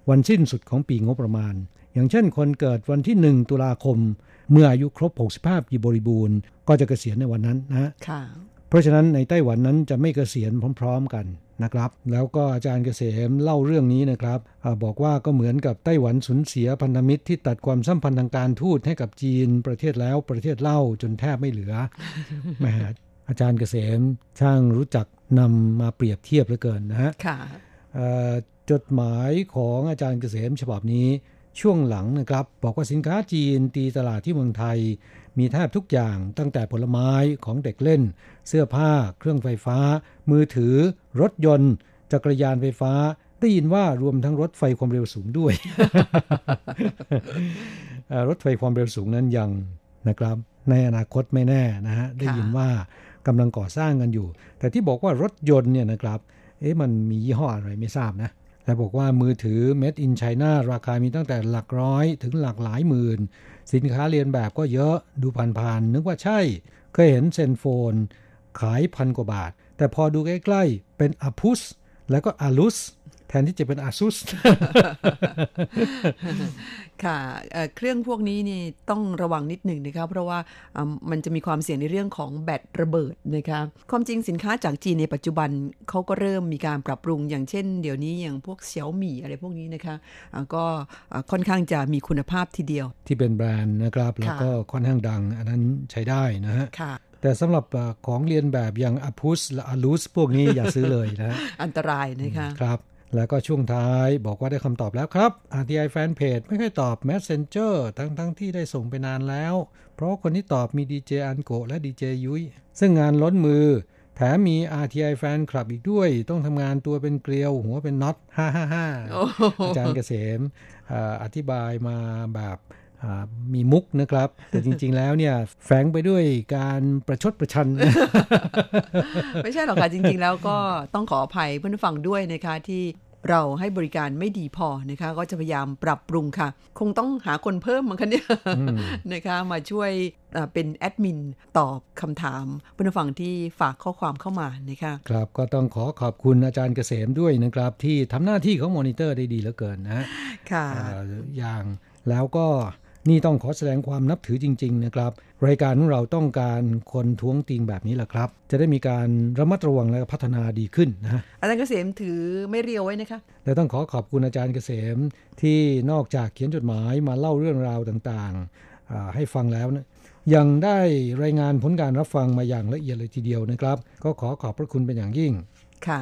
[SPEAKER 1] วันสิ้นสุดของปีงบประมาณ อย่างเช่นคนเกิดวันที่ 1 ตุลาคม เมื่ออายุครบ 65 ปีบริบูรณ์ ก็จะเกษียณในวันนั้นนะฮะ
[SPEAKER 2] ค่ะ
[SPEAKER 1] เพ ราะฉะนั้นในไต้หวันนั้นจะไม่เกษียณพร้อม ๆกันนะครับ แล้วก็อาจารย์เกษมเล่าเรื่องนี้นะครับอาบอกว่าก็เหมือนกับไต้หวันสูญเสียพันธมิตรที่ตัดความสัมพันธ์ทางการทูตให้กับจีนประเทศแล้วประเทศเล่าจนแทบไม่เหลือแหมอาจารย์เกษมช่างรู้จักนำมาเปรียบเทียบเหลือเกินนะฮะ
[SPEAKER 2] ค่ะ
[SPEAKER 1] เอ่อจดหมายของอาจารย์เกษมฉบับนี้ช่วงหลังนะครับ บอกว่าสินค้าจีนตีตลาดที่เมืองไทย มีแทบทุกอย่างตั้งแต่ผลไม้ของเด็กเล่น เสื้อผ้า เครื่องไฟฟ้า มือถือ รถยนต์ จักรยานไฟฟ้า ได้ยินว่ารวมทั้งรถไฟความเร็วสูงด้วย รถไฟความเร็วสูงนั้นยังนะครับ ในอนาคตไม่แน่นะฮะได้ยินว่ากำลังก่อสร้างกันอยู่ แต่ที่บอกว่ารถยนต์เนี่ยนะครับ เอ๊ะมันมียี่ห้ออะไรไม่ทราบนะและบอกว่ามือถือ Made in China ราคามีตั้งแต่หลักร้อยถึงหลักหลายหมื่น สินค้าเรียนแบบก็เยอะดูผ่านๆนึกว่าใช่ เคยเห็นเซนโฟน ขายพันกว่าบาท แต่พอดูใกล้ๆเป็น Apus แล้วก็อาลุส นที่จะเป็น Asus
[SPEAKER 2] ค่ะเอ่อเครื่องพวกนี้นี่ต้องระวังนิดหนึ่งนะคะเพราะว่าอ่ามันจะมีความเสี่ยงในเรื่องของแบตระเบิดนะคะความจริงสินค้าจากจีนในปัจจุบันเขาก็เริ่มมีการปรับปรุงอย่างเช่น เดี๋ยวนี้อย่างพวกเสี่ยวหมี่อะไรพวกนี้นะคะอ่าก็อ่าค่อนข้างจะมีคุณภาพทีเดียว
[SPEAKER 1] ที่เป็นแบรนด์นะครับ แล้วก็ค่อนข้างดัง อันนั้นใช้ได้นะฮะ
[SPEAKER 2] ค่ะ
[SPEAKER 1] แต่สำหรับอ่าของเรียนแบบอย่าง Apus และ Alus พวกนี้อย่าซื้อเลยนะฮะ
[SPEAKER 2] อันตรายนะคะ
[SPEAKER 1] ครับ แล้วก็ช่วงท้ายบอกว่าได้คำตอบแล้วครับ RTI Fanpage ไม่ค่อยตอบ Messenger ทั้งทั้งที่ได้ส่งไปนานแล้ว เพราะคนที่ตอบมีดีเจอันโกและดีเจยุ้ยซึ่งงานล้นมือ แถมมี RTI แฟนคลับอีกด้วย ต้องทำงานตัวเป็นเกลียว หัวเป็นน็อต555 อาจารย์เกษมอธิบายมาแบบมีมุกนะครับ แต่จริง ๆ แล้วเนี่ยแฝงไปด้วยการประชดประชัน
[SPEAKER 2] ไม่ใช่หรอกค่ะ จริง ๆ แล้วก็ต้องขออภัยเพื่อนฟังด้วยนะคะที่ เราให้บริการไม่ดีพอนะคะ ก็จะพยายามปรับปรุงค่ะ คงต้องหาคนเพิ่มมั้งคะเนี่ยนะคะมาช่วยเป็นแอดมินตอบคำถามเพื่อนฟังที่ฝากข้อความเข้ามานะคะ
[SPEAKER 1] ครับก็ต้องขอขอบคุณอาจารย์เกษมด้วยนะครับ ที่ทำหน้าที่ของมอนิเตอร์ได้ดีเหลือเกินนะ
[SPEAKER 2] ค่ะ
[SPEAKER 1] อย่างแล้วก็ นี่ต้องขอแสดงความนับถือจริง ๆ นะครับ รายการของเราต้องการคนท้วงติงแบบนี้แหละครับ จะได้มีการระมัดระวังและพัฒนาดีขึ้นนะ
[SPEAKER 2] อาจารย์เกษมถือไม่เรียวไว้นะคะ
[SPEAKER 1] และต้องขอขอบคุณอาจารย์เกษมที่นอกจากเขียนจดหมายมาเล่าเรื่องราวต่างๆให้ฟังแล้วนะยังได้รายงานผลการรับฟังมาอย่างละเอียดเลยทีเดียวนะครับ ก็ขอขอบพระคุณเป็นอย่างยิ่ง
[SPEAKER 2] ค่ะ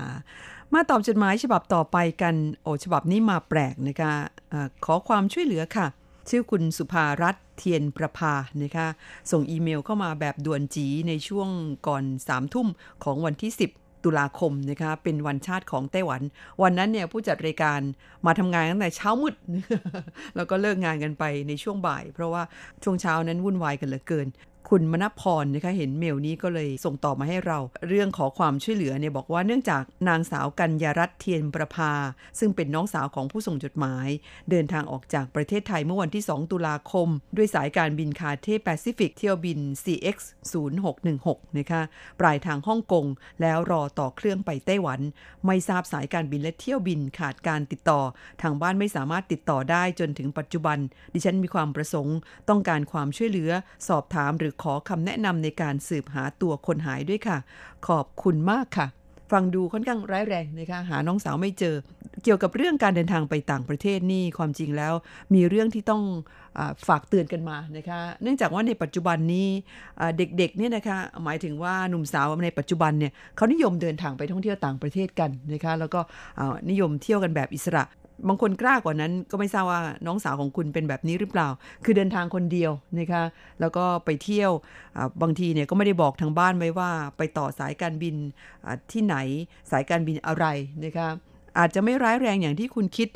[SPEAKER 2] มาตอบจดหมายฉบับต่อไปกันโอ้ฉบับนี้มาแปลกนะคะะขอความช่วยเหลือค่ะ ชื่อคุณสุภารัตเทียนประภานะคะ ส่งอีเมลเข้ามาแบบด่วนจีในช่วงก่อนสามทุ่มของวันที่ 10 ตุลาคมนะคะ เป็นวันชาติของไต้หวัน วันนั้นเนี่ยผู้จัดรายการมาทำงานตั้งแต่เช้ามืด แล้วก็เลิกงานกันไปในช่วงบ่าย เพราะว่าช่วงเช้านั้นวุ่นวายกันเหลือเกิน คุณมณพรนะคะเห็นเมลนี้ก็เลยส่งต่อมาให้เรา เรื่องขอความช่วยเหลือเนี่ยบอกว่าเนื่องจากนางสาวกัญญารัตน์เทียนประภา ซึ่งเป็นน้องสาวของผู้ส่งจดหมาย เดินทางออกจากประเทศไทยเมื่อวันที่ 2 ตุลาคม ด้วยสายการบิน Cathay Pacific เที่ยวบิน CX 0616นะคะปลายทางฮ่องกงแล้วรอต่อเครื่องไปไต้หวัน ไม่ทราบสายการบินและเที่ยวบินขาดการติดต่อ ทางบ้านไม่สามารถติดต่อได้จนถึงปัจจุบัน ดิฉันมีความประสงค์ ต้องการความช่วยเหลือ สอบถามหรือขอคำแนะนำในการสืบหาตัวคนหายด้วยค่ะ ขอบคุณมากค่ะ ฟังดูค่อนข้างร้ายแรงนะคะหาน้องสาวไม่เจอ เกี่ยวกับเรื่องการเดินทางไปต่างประเทศนี่ความจริงแล้ว มีเรื่องที่ต้องอฝากเตือนกันมานะคะ เนื่องจากว่าในปัจจุบันนี้เด็กๆเนี่ยนะคะหมายถึงว่าหนุ่มสาวในปัจจุบันเนี่ยเขานิยมเดินทางไปท่องเที่ยวต่างประเทศกันนะคะแล้วก็นิยมเที่ยวกันแบบอิสระ บางคนกล้ากว่านั้นก็ไม่ทราบว่าน้องสาวของคุณเป็นแบบนี้หรือเปล่า คือเดินทางคนเดียวนะคะแล้วก็ไปเที่ยวบางทีเนี่ยก็ไม่ได้บอกทางบ้านไว้ว่า ไปต่อสายการบินที่ไหนสายการบินอะไรนะคะอาจจะไม่ร้ายแรงอย่างที่คุณคิด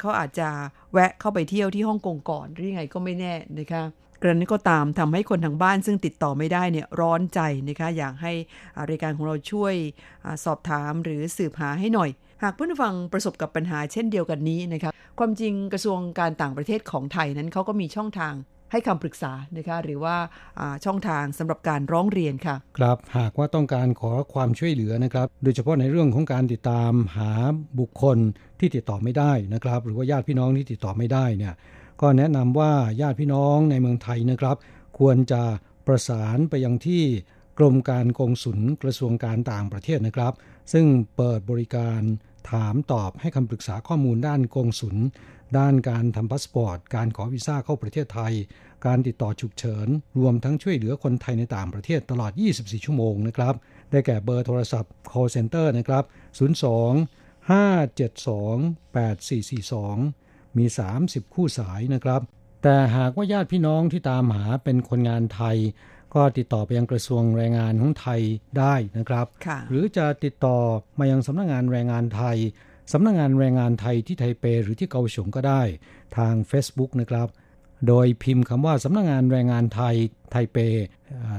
[SPEAKER 2] เขาอาจจะแวะเข้าไปเที่ยวที่ฮ่องกงก่อนหรือยังไงก็ไม่แน่นะคะกรณีก็ตามทำให้คนทางบ้านซึ่งติดต่อไม่ได้เนี่ยร้อนใจนะคะอยากให้รายการของเราช่วยอสอบถามหรือสืบหาให้หน่อย หากเพื่อนฟังประสบกับปัญหาเช่นเดียวกันนี้นะครับความจริงกระทรวงการต่างประเทศของไทยนั้นเขาก็มีช่องทางให้คำปรึกษานะคะหรือว่าช่องทางสำหรับการร้องเรียนค่ะ
[SPEAKER 1] ครับหากว่าต้องการขอความช่วยเหลือนะครับ โดยเฉพาะในเรื่องของการติดตามหาบุคคลที่ติดต่อไม่ได้นะครับ หรือว่าญาติพี่น้องที่ติดต่อไม่ได้เนี่ยก็แนะนำว่าญาติพี่น้องในเมืองไทยนะครับ ควรจะประสานไปยังที่กรมการกงสุลกระทรวงการต่างประเทศนะครับ ซึ่งเปิดบริการ ถามตอบให้คำปรึกษาข้อมูลด้านกงสุลด้านการทำพาสปอร์ต การขอวีซ่าเข้าประเทศไทย การติดต่อฉุกเฉิน รวมทั้งช่วยเหลือคนไทยในต่างประเทศตลอด 24 ชั่วโมงนะครับ ได้แก่เบอร์โทรศัพท์ call center นะครับ 02 572 8442 มี 30 คู่สายนะครับ แต่หากว่าญาติพี่น้องที่ตามหาเป็นคนงานไทย ก็ติดต่อไปยังกระทรวงแรงงานของไทยได้นะครับ หรือจะติดต่อมายังสำนักงงานแรงงานไทยสำนักงงานแรงงานไทยที่ไทเปหรือที่เกาสงก็ได้ ทาง Facebook นะครับ โดยพิมพ์คำว่าสำนักงงานแรงงานไทย ไทเป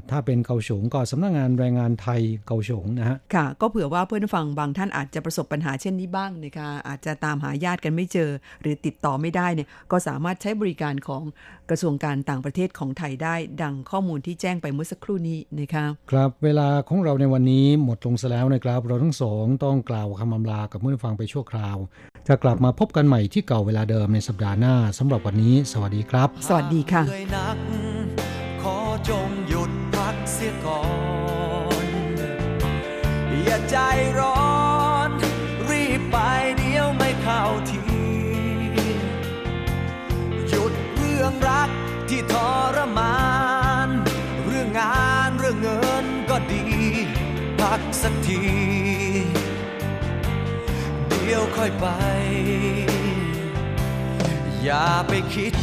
[SPEAKER 1] ถ้าเป็นเกาสงก็สำนักงงานแรงงานไทยเกาสงนะฮะ
[SPEAKER 2] ค่ะ ก็เผื่อว่าเพื่อนฟังบางท่านอาจจะประสบปัญหาเช่นนี้บ้างนะคะอาจจะตามหาญาติกันไม่เจอ หรือติดต่อไม่ได้เนี่ยก็สามารถใช้บริการของกระทรวงการต่างประเทศของไทยได้ ดังข้อมูลที่แจ้งไปเมื่อสักครู่นี้นะคะ
[SPEAKER 1] ครับเวลาของเราในวันนี้หมดลงซะแล้วนะครับเราทั้งสองต้องกล่าวคำอำลากับเพื่อนฟังไปชั่วคราว จะกลับมาพบกันใหม่ที่เก่าเวลาเดิมในสัปดาห์หน้าสำหรับวันนี้ สวัสดีครับ
[SPEAKER 2] สวัสดีค่ะ
[SPEAKER 3] ขอ จงหยุดพักเสียก่อน อย่าใจร้อน รีบไปเดียวไม่เข้าที หยุดเรื่องรักที่ทรมาน เรื่องงานเรื่องเงินก็ดี พักสักที เดี๋ดี๋ยวค่อยไป อย่าไปคิด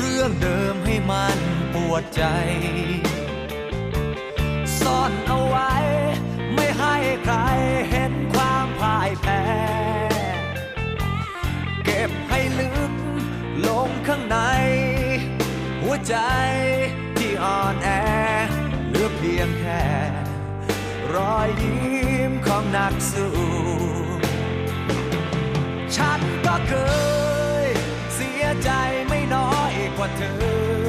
[SPEAKER 3] เรื่องเดิมให้มันปวดใจ ซ่อนเอาไว้ ไม่ให้ใครเห็นความพ่ายแพ้ เก็บให้ลึกลงข้างใน หัวใจที่อ่อนแอเหลือเพียงแค่รอยยิ้มของนักสู้ฉันก็เคยเสียใจ ว่าเธอ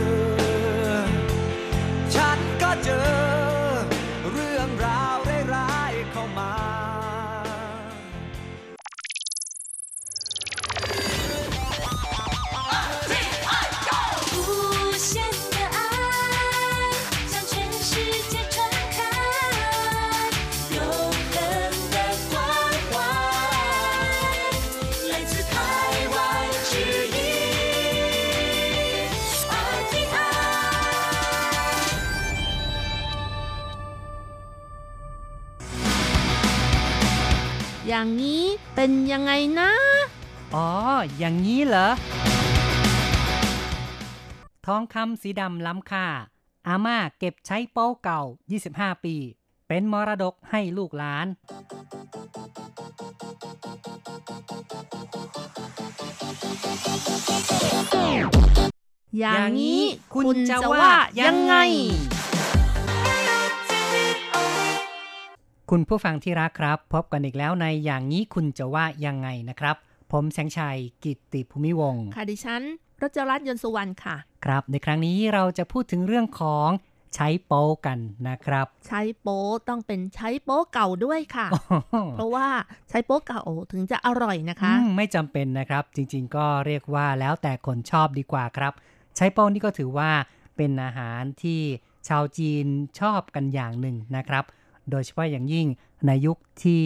[SPEAKER 3] อย่า
[SPEAKER 4] งนี้เป็นยังไงนะ
[SPEAKER 5] อ๋อ อย่างนี้เหรอ ทองคำสีดำล้ำค่า อาม่าเก็บใช้โป้เก่า 25 ปี เป็นมรดกให้ลูกหลาน
[SPEAKER 4] อย่างนี้คุณจะว่ายังไง
[SPEAKER 5] คุณผู้ฟังที่รักครับ พบกันอีกแล้วในอย่างนี้คุณจะว่ายังไงนะครับ ผมแสงชัยกิตติภูมิวงศ์
[SPEAKER 4] ค่ะดิฉันรจรัตน์ยนต์สุวรรณค่ะ
[SPEAKER 5] ครับในครั้งนี้เราจะพูดถึงเรื่องของใช้โป้กันนะครับ
[SPEAKER 4] ใช้โป๊ต้องเป็นใช้โป๊เก่าด้วยค่ะ เพราะว่าใช้โป๊เก่าถึงจะอร่อยนะคะ
[SPEAKER 5] อืมไม่จำเป็นนะครับ จริง ๆ ก็เรียกว่าแล้วแต่คนชอบดีกว่าครับ ใช้โป้นี่ก็ถือว่าเป็นอาหารที่ชาวจีนชอบกันอย่างหนึ่งนะครับ โดยเฉพาะอย่างยิ่งในยุคที่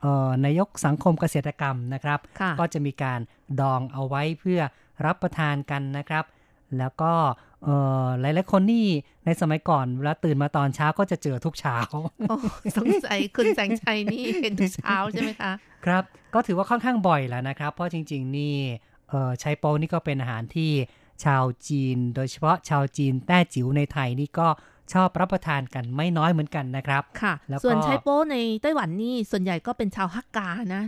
[SPEAKER 5] เอ่อในยุคสังคมเกษตรกรรมนะครับ
[SPEAKER 4] ค่ะ
[SPEAKER 5] ก็จะมีการดองเอาไว้เพื่อรับประทานกันนะครับ แล้วก็เอ่อหลายๆคนนี่ในสมัยก่อนเวลาตื่นมาตอนเช้าก็จะเจอทุกเช้า
[SPEAKER 4] โอ้สงสัยคุณแสงชัยนี่เป็นทุกเช้าใช่ไหมคะ
[SPEAKER 5] ครับ ก็ถือว่าค่อนข้างบ่อยแล้วนะครับ เพราะจริง ๆ นี่เออไชโปนี่ก็เป็นอาหารที่ชาวจีน โดยเฉพาะชาวจีนแต้จิ๋วในไทยนี่ก็ ชอบรับประทานกันไม่น้อยเหมือนกันนะครับ
[SPEAKER 4] ค่ะ
[SPEAKER 5] แล้วก็
[SPEAKER 4] ส่วนใช้โป๊ในไต้หวันนี่ส่วนใหญ่ก็เป็นชาวฮักกานะ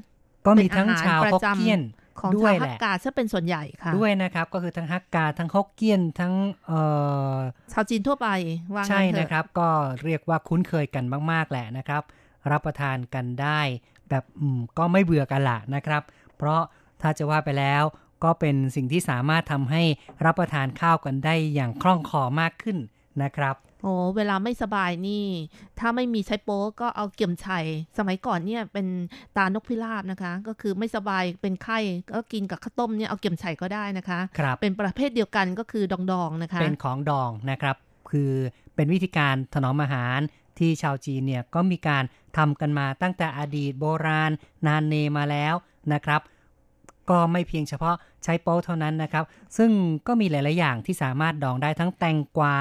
[SPEAKER 5] ก็มีทั้ง
[SPEAKER 4] เป็นอาหาร
[SPEAKER 5] ชาว
[SPEAKER 4] ประ
[SPEAKER 5] ฮก
[SPEAKER 4] จำ
[SPEAKER 5] เกี้ยน
[SPEAKER 4] ของ
[SPEAKER 5] ด้ว
[SPEAKER 4] ชาวย
[SPEAKER 5] แห
[SPEAKER 4] ฮัก
[SPEAKER 5] ละ
[SPEAKER 4] กาซะเป็นส่วนใหญ่ค่ะ
[SPEAKER 5] ด้วยนะครับก็คือทั้งฮักกาทั้งฮกเกี้ยนทั้งเอ่อ
[SPEAKER 4] ชาวจีนทั่วไปว่างั้น
[SPEAKER 5] ใช่
[SPEAKER 4] เถอ
[SPEAKER 5] นะครับ ก็เรียกว่าคุ้นเคยกันมาก ๆแหละนะครับ รับประทานกันได้ แบบอืมก็ไม่เบื่อกันละนะครับ เพราะถ้าจะว่าไปแล้วก็เป็นสิ่งที่สามารถทำให้รับประทานข้าวกันได้อย่างคล่องคอมากขึ้นนะครับ
[SPEAKER 4] โอ้เวลาไม่สบายนี่ ถ้าไม่มีใช้โป๊ก็เอาเกี่ยมชัยสมัยก่อนเนี่ยเป็นตานกพิราบนะคะ ก็คือไม่สบายเป็นไข้ก็กินกับข้าวต้มเนี่ยเอาเกี่ยมชัยก็ได้นะคะ
[SPEAKER 5] ครับ
[SPEAKER 4] เป็นประเภทเดียวกันก็คือดองๆนะคะ
[SPEAKER 5] เป็นของดองนะครับ คือเป็นวิธีการถนอมอาหารที่ชาวจีนเนี่ยก็มีการทำกันมาตั้งแต่อดีตโบราณ นานเนมาแล้วนะครับ ก็ไม่เพียงเฉพาะใช้โป๊เท่านั้นนะครับ ซึ่งก็มีหลาย ๆ อย่างที่สามารถดองได้ทั้งแตงกวา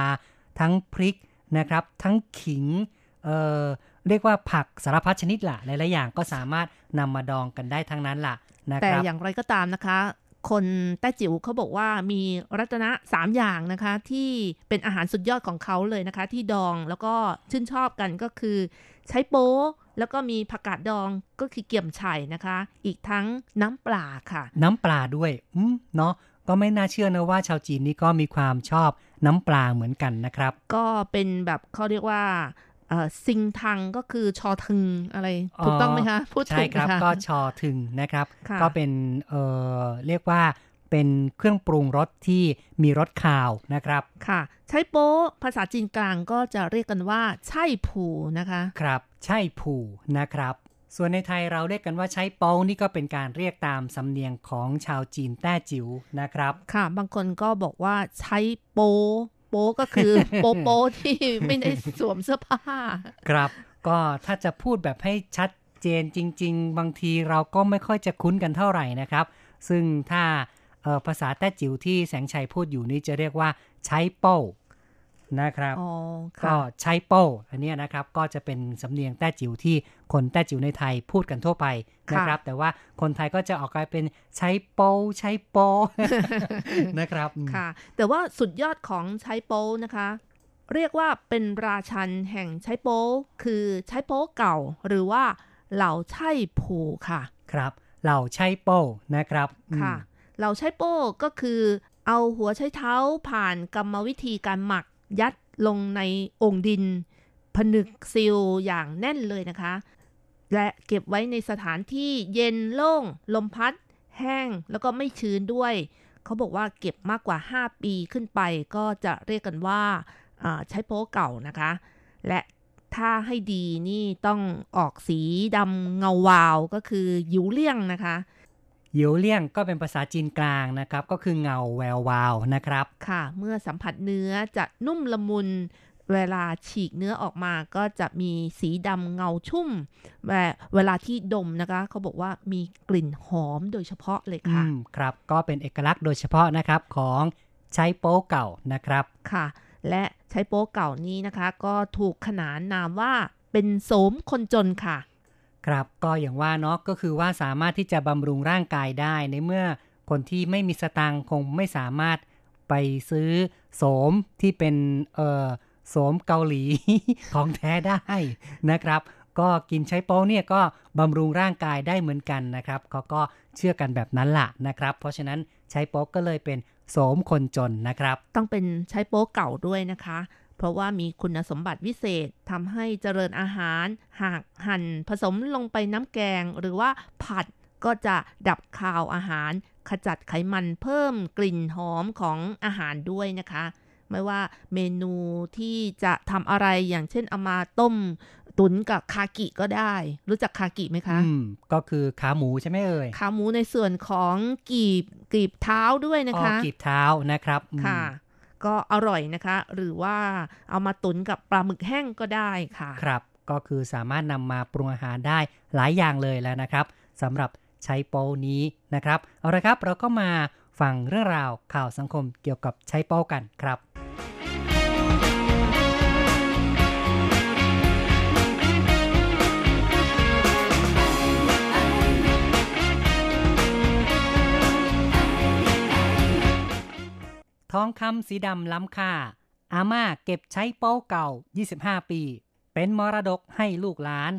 [SPEAKER 5] ทั้งพริกนะครับ ทั้งขิงเอ่อเรียกว่าผักสารพัดชนิดละหลายๆอย่างก็สามารถนำมาดองกันได้ทั้งนั้นล่ะนะ
[SPEAKER 4] แต่
[SPEAKER 5] ครับ
[SPEAKER 4] อย่างไรก็ตามนะคะ คนแต้จิ๋วเขาบอกว่ามีรัตนะสามอย่างนะคะ ที่เป็นอาหารสุดยอดของเขาเลยนะคะ ที่ดองแล้วก็ชื่นชอบกันก็คือ ใช้โป๊แล้วก็มีผักกาดดองก็คือเกี่ยมไฉ่นะคะ อีกทั้งน้ำปลาค่ะ
[SPEAKER 5] น้ำปลาด้วยอืมเนาะก็ไม่น่าเชื่อนะว่าชาวจีนนี่ก็มีความชอบ น้ำปลาเหมือนกันนะครับ
[SPEAKER 4] ก็เป็นแบบเขาเรียกว่าเอ่อซิงทังก็คือชอทึงอะไร ถูกต้องไหมคะพูด
[SPEAKER 5] ใช่
[SPEAKER 4] ถูก
[SPEAKER 5] ครับ
[SPEAKER 4] ไหมคะ
[SPEAKER 5] ก็ชอถึงนะครับ
[SPEAKER 4] ค่ะ
[SPEAKER 5] ก็เป็นเอ่อเรียกว่าเป็นเครื่องปรุงรสที่มีรสคาวนะครับ
[SPEAKER 4] ค่ะ ใช้โป๊ภาษาจีนกลางก็จะเรียกกันว่า ใช่ผูนะคะ
[SPEAKER 5] ครับ ใช่ผูนะครับ ส่วนในไทยเราเรียกกันว่าใช้โป้งนี่ก็เป็นการเรียกตามสำเนียงของชาวจีนแต้จิ๋วนะครับ
[SPEAKER 4] ค่ะ บางคนก็บอกว่าใช้โป๊โป๊ก็คือโป๊โป๊ที่ไม่ได้สวมเสื้อผ้า
[SPEAKER 5] ครับ ก็ถ้าจะพูดแบบให้ชัดเจนจริง ๆ บางทีเราก็ไม่ค่อยจะคุ้นกันเท่าไหร่นะครับ ซึ่งถ้าเอ่อภาษาแต้จิ๋วที่แสงชัยพูดอยู่นี่จะเรียกว่าใช้โป้ นะครับ
[SPEAKER 4] อ๋อ
[SPEAKER 5] ก็
[SPEAKER 4] ค่ะ
[SPEAKER 5] ใช้โป้อันเนี้ยนะครับก็จะเป็นสำเนียงแต้จิ๋วที่คนแต้จิ๋วในไทยพูดกันทั่วไปนะครับ แต่ว่าคนไทยก็จะออกกลายเป็นใช้โป้ใช้โป้นะครับอืม
[SPEAKER 4] ค่ะ แต่ว่าสุดยอดของใช้โป้นะคะเรียกว่าเป็นราชันแห่งใช้โป้คือใช้โป้เก่า หรือว่าเหล่าใช่ผูค่ะ
[SPEAKER 5] ครับ เหล่าใช้โป้นะครับอืม
[SPEAKER 4] ค่ะ เหล่าใช้โป้ก็คือ เอาหัวใช้เท้าผ่านกรรมวิธีการหมัก ยัดลงในองค์ดิน ผนึกซีลอย่างแน่นเลยนะคะ และเก็บไว้ในสถานที่เย็นโล่ง ลมพัด แห้งแล้วก็ไม่ชื้นด้วย เขาบอกว่าเก็บมากกว่า 5 ปีขึ้นไป ก็จะเรียกกันว่าาใช้โป๊เก่านะคะ และถ้าให้ดีนี่ต้องออกสีดำเงาวาวก็คือยิวเลี่ยงนะคะ
[SPEAKER 5] เหยียวเลี่ยงก็เป็นภาษาจีนกลางนะครับ ก็คือเงาแวววาวนะครับ
[SPEAKER 4] ค่ะ เมื่อสัมผัสเนื้อจะนุ่มละมุน เวลาฉีกเนื้อออกมาก็จะมีสีดำเงาชุ่มแต่เวลาที่ดมนะคะ เขาบอกว่ามีกลิ่นหอมโดยเฉพาะเลย
[SPEAKER 5] อื
[SPEAKER 4] ค่ะ
[SPEAKER 5] มครับ ก็เป็นเอกลักษณ์โดยเฉพาะนะครับของใช้โป้เก่านะครับ
[SPEAKER 4] ค่ะ และใช้โป๊เก่านี้นะคะ ก็ถูกขนานนามว่าเป็นโสมคนจนค่ะ
[SPEAKER 5] ครับก็อย่างว่าเนาะก็คือว่าสามารถที่จะบำรุงร่างกายได้ในเมื่อคนที่ไม่มีสตังค์คงไม่สามารถไปซื้อโสมที่เป็นเอ่อโสมเกาหลีของแท้ได้นะครับ ก็กินใช้โป้เนี่ยก็บำรุงร่างกายได้เหมือนกันนะครับเขาก็เชื่อกันแบบนั้นล่ะนะครับ เพราะฉะนั้นใช้โป๊กก็เลยเป็นโสมคนจนนะครับ
[SPEAKER 4] ต้องเป็นใช้โป๊กเก่าด้วยนะคะ เพราะว่ามีคุณสมบัติวิเศษทำให้เจริญอาหารหากหั่นผสมลงไปน้ำแกงหรือว่าผัดก็จะดับคาวอาหาร ขจัดไขมันเพิ่มกลิ่นหอมของอาหารด้วยนะคะ ไม่ว่าเมนูที่จะทำอะไรอย่างเช่นเอามาต้มตุนกับคากิก็ได้ รู้จักคากิไหมคะ
[SPEAKER 5] อืมก็คือขาหมูใช่ไหมเอ่ย
[SPEAKER 4] ขาหมูในส่วนของกีบกีบเท้าด้วยนะ
[SPEAKER 5] อ๋อ
[SPEAKER 4] คะ
[SPEAKER 5] กีบเท้านะครับอืม
[SPEAKER 4] ค่ะ ก็อร่อยนะคะ หรือว่าเอามาตุนกับปลาหมึกแห้งก็ได้ค่ะ
[SPEAKER 5] ครับก็คือสามารถนำมาปรุงอาหารได้หลายอย่างเลยแล้วนะครับสำหรับใช้โป้นี้นะครับ เอาละครับเราก็มาฟังเรื่องราวข่าวสังคมเกี่ยวกับใช้โป้กันครับ ทองคำสีดำล้ำค่า อาม่าเก็บใช้โป้เก่า 25 ปี เป็นมรดกให้ลูกหลาน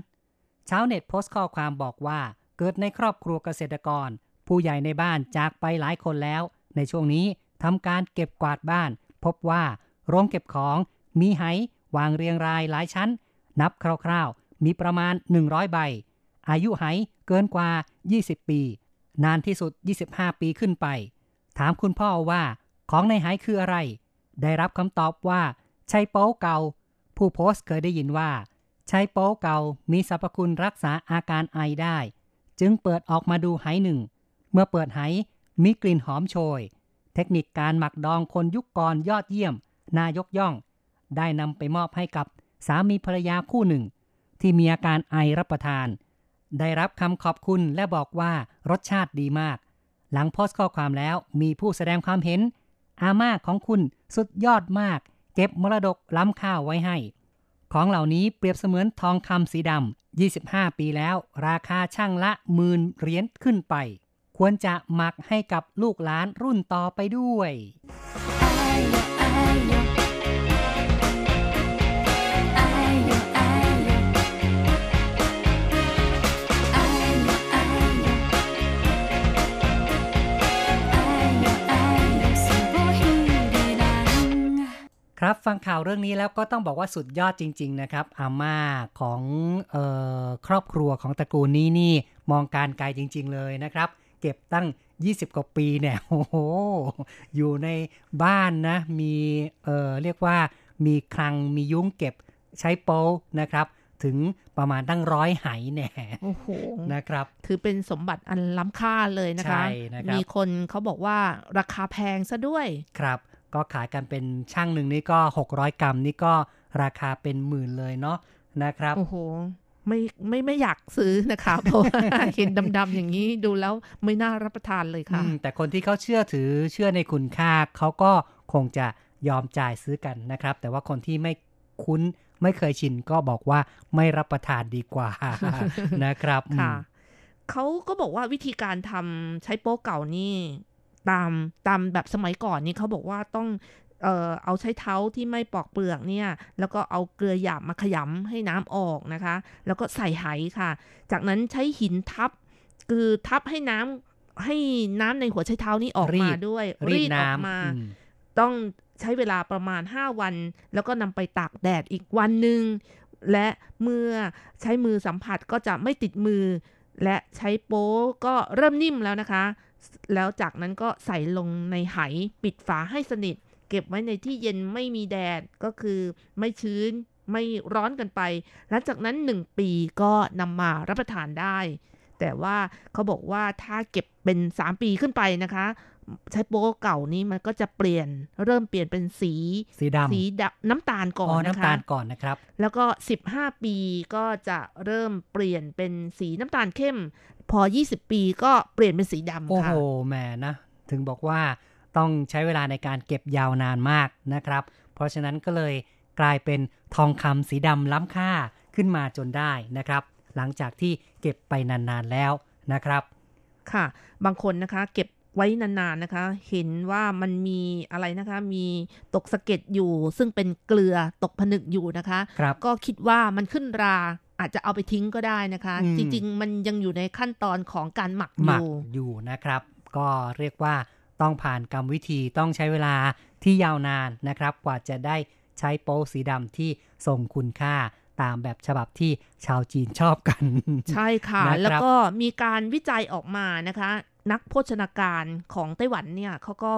[SPEAKER 5] ชาวเน็ตโพสต์ข้อความบอกว่า เกิดในครอบครัวเกษตรกร ผู้ใหญ่ในบ้านจากไปหลายคนแล้ว ในช่วงนี้ทำการเก็บกวาดบ้าน พบว่าโรงเก็บของมีไหวางเรียงรายหลายชั้น นับคร่าวๆ มีประมาณ 100 ใบ อายุไหเกินกว่า 20 ปี นานที่สุด 25 ปีขึ้นไป ถามคุณพ่อว่า ของในหายคืออะไร ได้รับคำตอบว่าใช้โป๊เกา ผู้โพสต์เคยได้ยินว่าใช้โป๊เกา มีสรรพคุณรักษาอาการไอได้ จึงเปิดออกมาดูไหหนึ่ง เมื่อเปิดไหมีกลิ่นหอมโชย เทคนิคการหมักดองคนยุคก่อนยอดเยี่ยม นายกย่อง ได้นำไปมอบให้กับสามีภรรยาคู่หนึ่ง ที่มีอาการไอรับประทาน ได้รับคำขอบคุณและบอกว่ารสชาติดีมาก หลังโพสต์ข้อความแล้วมีผู้แสดงความเห็น อาม่าของคุณสุดยอดมาก เก็บมรดกล้ำค่าไว้ให้ ของเหล่านี้เปรียบเสมือนทองคำสีดำ 25 ปีแล้ว ราคาช่างละหมื่นเหรียญขึ้นไป ควรจะหมักให้กับลูกหลานรุ่นต่อไปด้วย ครับฟังข่าวเรื่องนี้แล้วก็ต้องบอกว่าสุดยอดจริง ๆ นะครับอาม่าของเออครอบครัวของตระกูลนี้นี่ มองการไกลจริง ๆ เลยนะครับ เก็บตั้ง 20 กว่าปีเนี่ยโอ้โหอยู่ในบ้านนะ มีเออเรียกว่ามีคลังมียุ้งเก็บใช้โป๊นะครับ ถึงประมาณตั้งร้อยไหแน่
[SPEAKER 4] โอ้โห
[SPEAKER 5] นะครับ
[SPEAKER 4] ถือเป็นสมบัติอันล้ำค่าเลยนะคะ
[SPEAKER 5] ใช่นะครับ
[SPEAKER 4] มีคนเขาบอกว่าราคาแพงซะด้วย
[SPEAKER 5] ครับ ก็ขายกันเป็นช่างหนึ่งนี่ก็ 600 กรัมนี่ก็ราคาเป็นหมื่นเลยเนาะนะครับ
[SPEAKER 4] โอ้โหไม่ไม่ไม่อยากซื้อนะคะเพราะว่าเห็นดำๆอย่างนี้ดูแล้วไม่น่ารับประทานเลยค่ะ
[SPEAKER 5] อืมแต่คนที่เขาเชื่อถือเชื่อในคุณค่าเขาก็คงจะยอมจ่ายซื้อกันนะครับ แต่ว่าคนที่ไม่คุ้นไม่เคยชินก็บอกว่าไม่รับประทานดีกว่านะครับอืม
[SPEAKER 4] ค่ะเขาก็บอกว่าวิธีการทำใช้โป๊ะเก่านี่ ตามตามแบบสมัยก่อนนี่เขาบอกว่าต้องเอ่อเอาใช้เท้าที่ไม่ปอกเปลือกเนี่ย แล้วก็เอาเกลือหยาบมาขยำให้น้ำออกนะคะ แล้วก็ใส่ไหค่ะ จากนั้นใช้หินทับ คือทับให้น้ำให้น้ำในหัวใช้เท้านี่ออก
[SPEAKER 5] รี
[SPEAKER 4] มา
[SPEAKER 5] ด
[SPEAKER 4] ด้วย
[SPEAKER 5] รีด
[SPEAKER 4] ออก
[SPEAKER 5] น้ำ
[SPEAKER 4] มา
[SPEAKER 5] อืม
[SPEAKER 4] ต้องใช้เวลาประมาณ 5 วัน แล้วก็นำไปตากแดดอีกวันหนึ่งและเมื่อใช้มือสัมผัสก็จะไม่ติดมือ และใช้โป๊ก็เริ่มนิ่มแล้วนะคะ แล้วจากนั้นก็ใส่ลงในไหปิดฝาให้สนิท เก็บไว้ในที่เย็นไม่มีแดดก็คือไม่ชื้นไม่ร้อนกันไป หลังจากนั้น 1 ปีก็นำมารับประทานได้ แต่ว่าเขาบอกว่าถ้าเก็บเป็น 3 ปีขึ้นไปนะคะ ใช้โป๊เก่านี้มันก็จะเปลี่ยนเริ่มเปลี่ยนเป็นสี
[SPEAKER 5] สีดำ
[SPEAKER 4] สีดำน้ำตาลก่อ
[SPEAKER 5] อ๋อน
[SPEAKER 4] นะ
[SPEAKER 5] น้ำ
[SPEAKER 4] คะ
[SPEAKER 5] ตาลก่อนนะครับ
[SPEAKER 4] แล้วก็ 15 ปีก็จะเริ่มเปลี่ยนเป็นสีน้ำตาลเข้ม พอ 20 ปีก็เปลี่ยนเป็นสีดำ
[SPEAKER 5] โอ้
[SPEAKER 4] ค่ะ
[SPEAKER 5] โหแหมนะ ถึงบอกว่าต้องใช้เวลาในการเก็บยาวนานมากนะครับ เพราะฉะนั้นก็เลยกลายเป็นทองคำสีดำล้ำค่าขึ้นมาจนได้นะครับ หลังจากที่เก็บไปนานๆแล้วนะครับ
[SPEAKER 4] ค่ะ บางคนนะคะ เก็บ ไว้นานๆนะคะ เห็นว่ามันมีอะไรนะคะ มีตกสะเก็ดอยู่ ซึ่งเป็นเกลือตกผนึกอยู่นะคะ
[SPEAKER 5] ครับ
[SPEAKER 4] ก็คิดว่ามันขึ้นราอาจจะเอาไปทิ้งก็ได้นะคะ
[SPEAKER 5] อืม
[SPEAKER 4] จริงๆ มันยังอยู่ในขั้นตอนของการหมักอ
[SPEAKER 5] หมัก
[SPEAKER 4] ยู่
[SPEAKER 5] อยู่นะครับ ก็เรียกว่าต้องผ่านกรรมวิธีต้องใช้เวลาที่ยาวนานนะครับ กว่าจะได้ใช้โป๊สีดำที่ทรงคุณค่าตามแบบฉบับที่ชาวจีนชอบกัน
[SPEAKER 4] ใช่ค่ะ
[SPEAKER 5] นะครับ
[SPEAKER 4] แล้วก็มีการวิจัยออกมานะคะ นักโภชนาการของไต้หวันเนี่ยเขาก็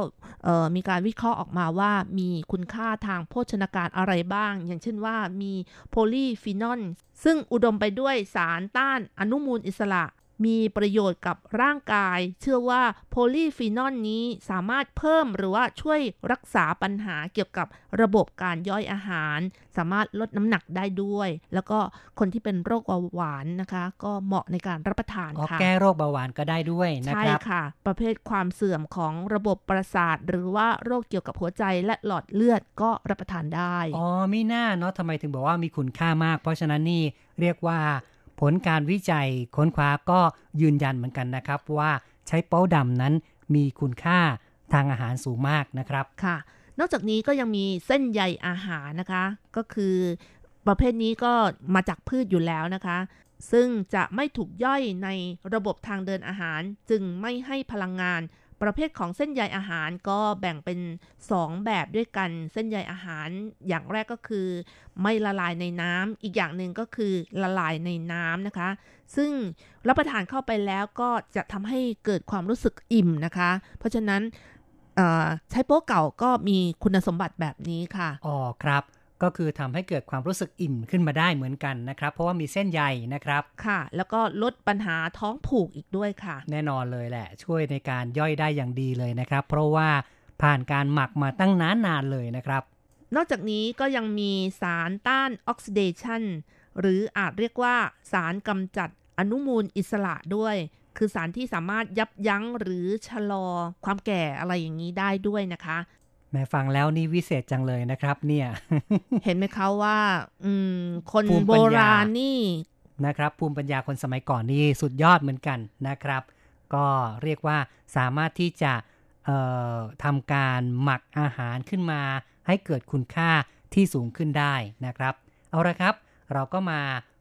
[SPEAKER 4] มีการวิเคราะห์ออกมาว่ามีคุณค่าทางโภชนาการอะไรบ้าง อย่างเช่นว่ามีโพลีฟีนอลซึ่งอุดมไปด้วยสารต้านอนุมูลอิสระ มีประโยชน์กับร่างกาย เชื่อว่าโพลีฟีนอลนี้สามารถเพิ่มหรือว่าช่วยรักษาปัญหาเกี่ยวกับระบบการย่อยอาหาร สามารถลดน้ำหนักได้ด้วย แล้วก็คนที่เป็นโรคเบาหวานนะคะ ก็เหมาะในการรับประทาน
[SPEAKER 5] อ๋อ
[SPEAKER 4] ค่ะ
[SPEAKER 5] แก้โรคเบาหวานก็ได้ด้วยนะ
[SPEAKER 4] ใช่
[SPEAKER 5] ครับ
[SPEAKER 4] ค่ะ ประเภทความเสื่อมของระบบประสาท หรือว่าโรคเกี่ยวกับหัวใจและหลอดเลือดก็รับประทานได้
[SPEAKER 5] อ๋อมีหน้าเนาะทำไมถึงบอกว่ามีคุณค่ามาก เพราะฉะนั้นนี่เรียกว่า ผลการวิจัยค้นคว้าก็ยืนยันเหมือนกันนะครับ ว่าใช้โป๊ดำนั้นมีคุณค่าทางอาหารสูงมากนะครับ
[SPEAKER 4] ค่ะ นอกจากนี้ก็ยังมีเส้นใยอาหารนะคะ ก็คือประเภทนี้ก็มาจากพืชอยู่แล้วนะคะ ซึ่งจะไม่ถูกย่อยในระบบทางเดินอาหาร จึงไม่ให้พลังงาน ประเภทของเส้นใยอาหารก็แบ่งเป็น 2 แบบด้วยกันเส้นใยอาหาร อย่างแรกก็คือ ไม่ละลายในน้ำอีกอย่างหนึ่งก็คือละลายในน้ำนะคะ ซึ่งรับประทานเข้าไปแล้วก็จะทำให้เกิดความรู้สึกอิ่มนะคะ เพราะฉะนั้นใช้โป๊ะเก่าก็มีคุณสมบัติแบบนี้ค่ะ
[SPEAKER 5] อ๋อครับ ก็คือทำให้เกิดความรู้สึกอิ่มขึ้นมาได้เหมือนกันนะครับ เพราะว่ามีเส้นใยนะครับ
[SPEAKER 4] ค่ะ แล้วก็ลดปัญหาท้องผูกอีกด้วยค่ะ
[SPEAKER 5] แน่นอนเลยแหละ ช่วยในการย่อยได้อย่างดีเลยนะครับ เพราะว่าผ่านการหมักมาตั้งนานนานๆเลยนะครับ
[SPEAKER 4] นอกจากนี้ก็ยังมีสารต้านออกซิเดชันหรืออาจเรียกว่าสารกำจัดอนุมูลอิสระด้วย คือสารที่สามารถยับยั้งหรือชะลอความแก่อะไรอย่างนี้ได้ด้วยนะคะ
[SPEAKER 5] แม่ฟังแล้วนี่วิเศษจังเลยนะครับเนี่ย
[SPEAKER 4] เห็นไหมคะว่า อืม คน
[SPEAKER 5] ภูมิ
[SPEAKER 4] โบ
[SPEAKER 5] ปัญญา
[SPEAKER 4] ราณนี่
[SPEAKER 5] นะครับ ภูมิปัญญาคนสมัยก่อนนี่สุดยอดเหมือนกันนะครับ ก็เรียกว่าสามารถที่จะเอ่อทำการหมักอาหารขึ้นมา ให้เกิดคุณค่าที่สูงขึ้นได้นะครับ เอาละครับ เราก็มา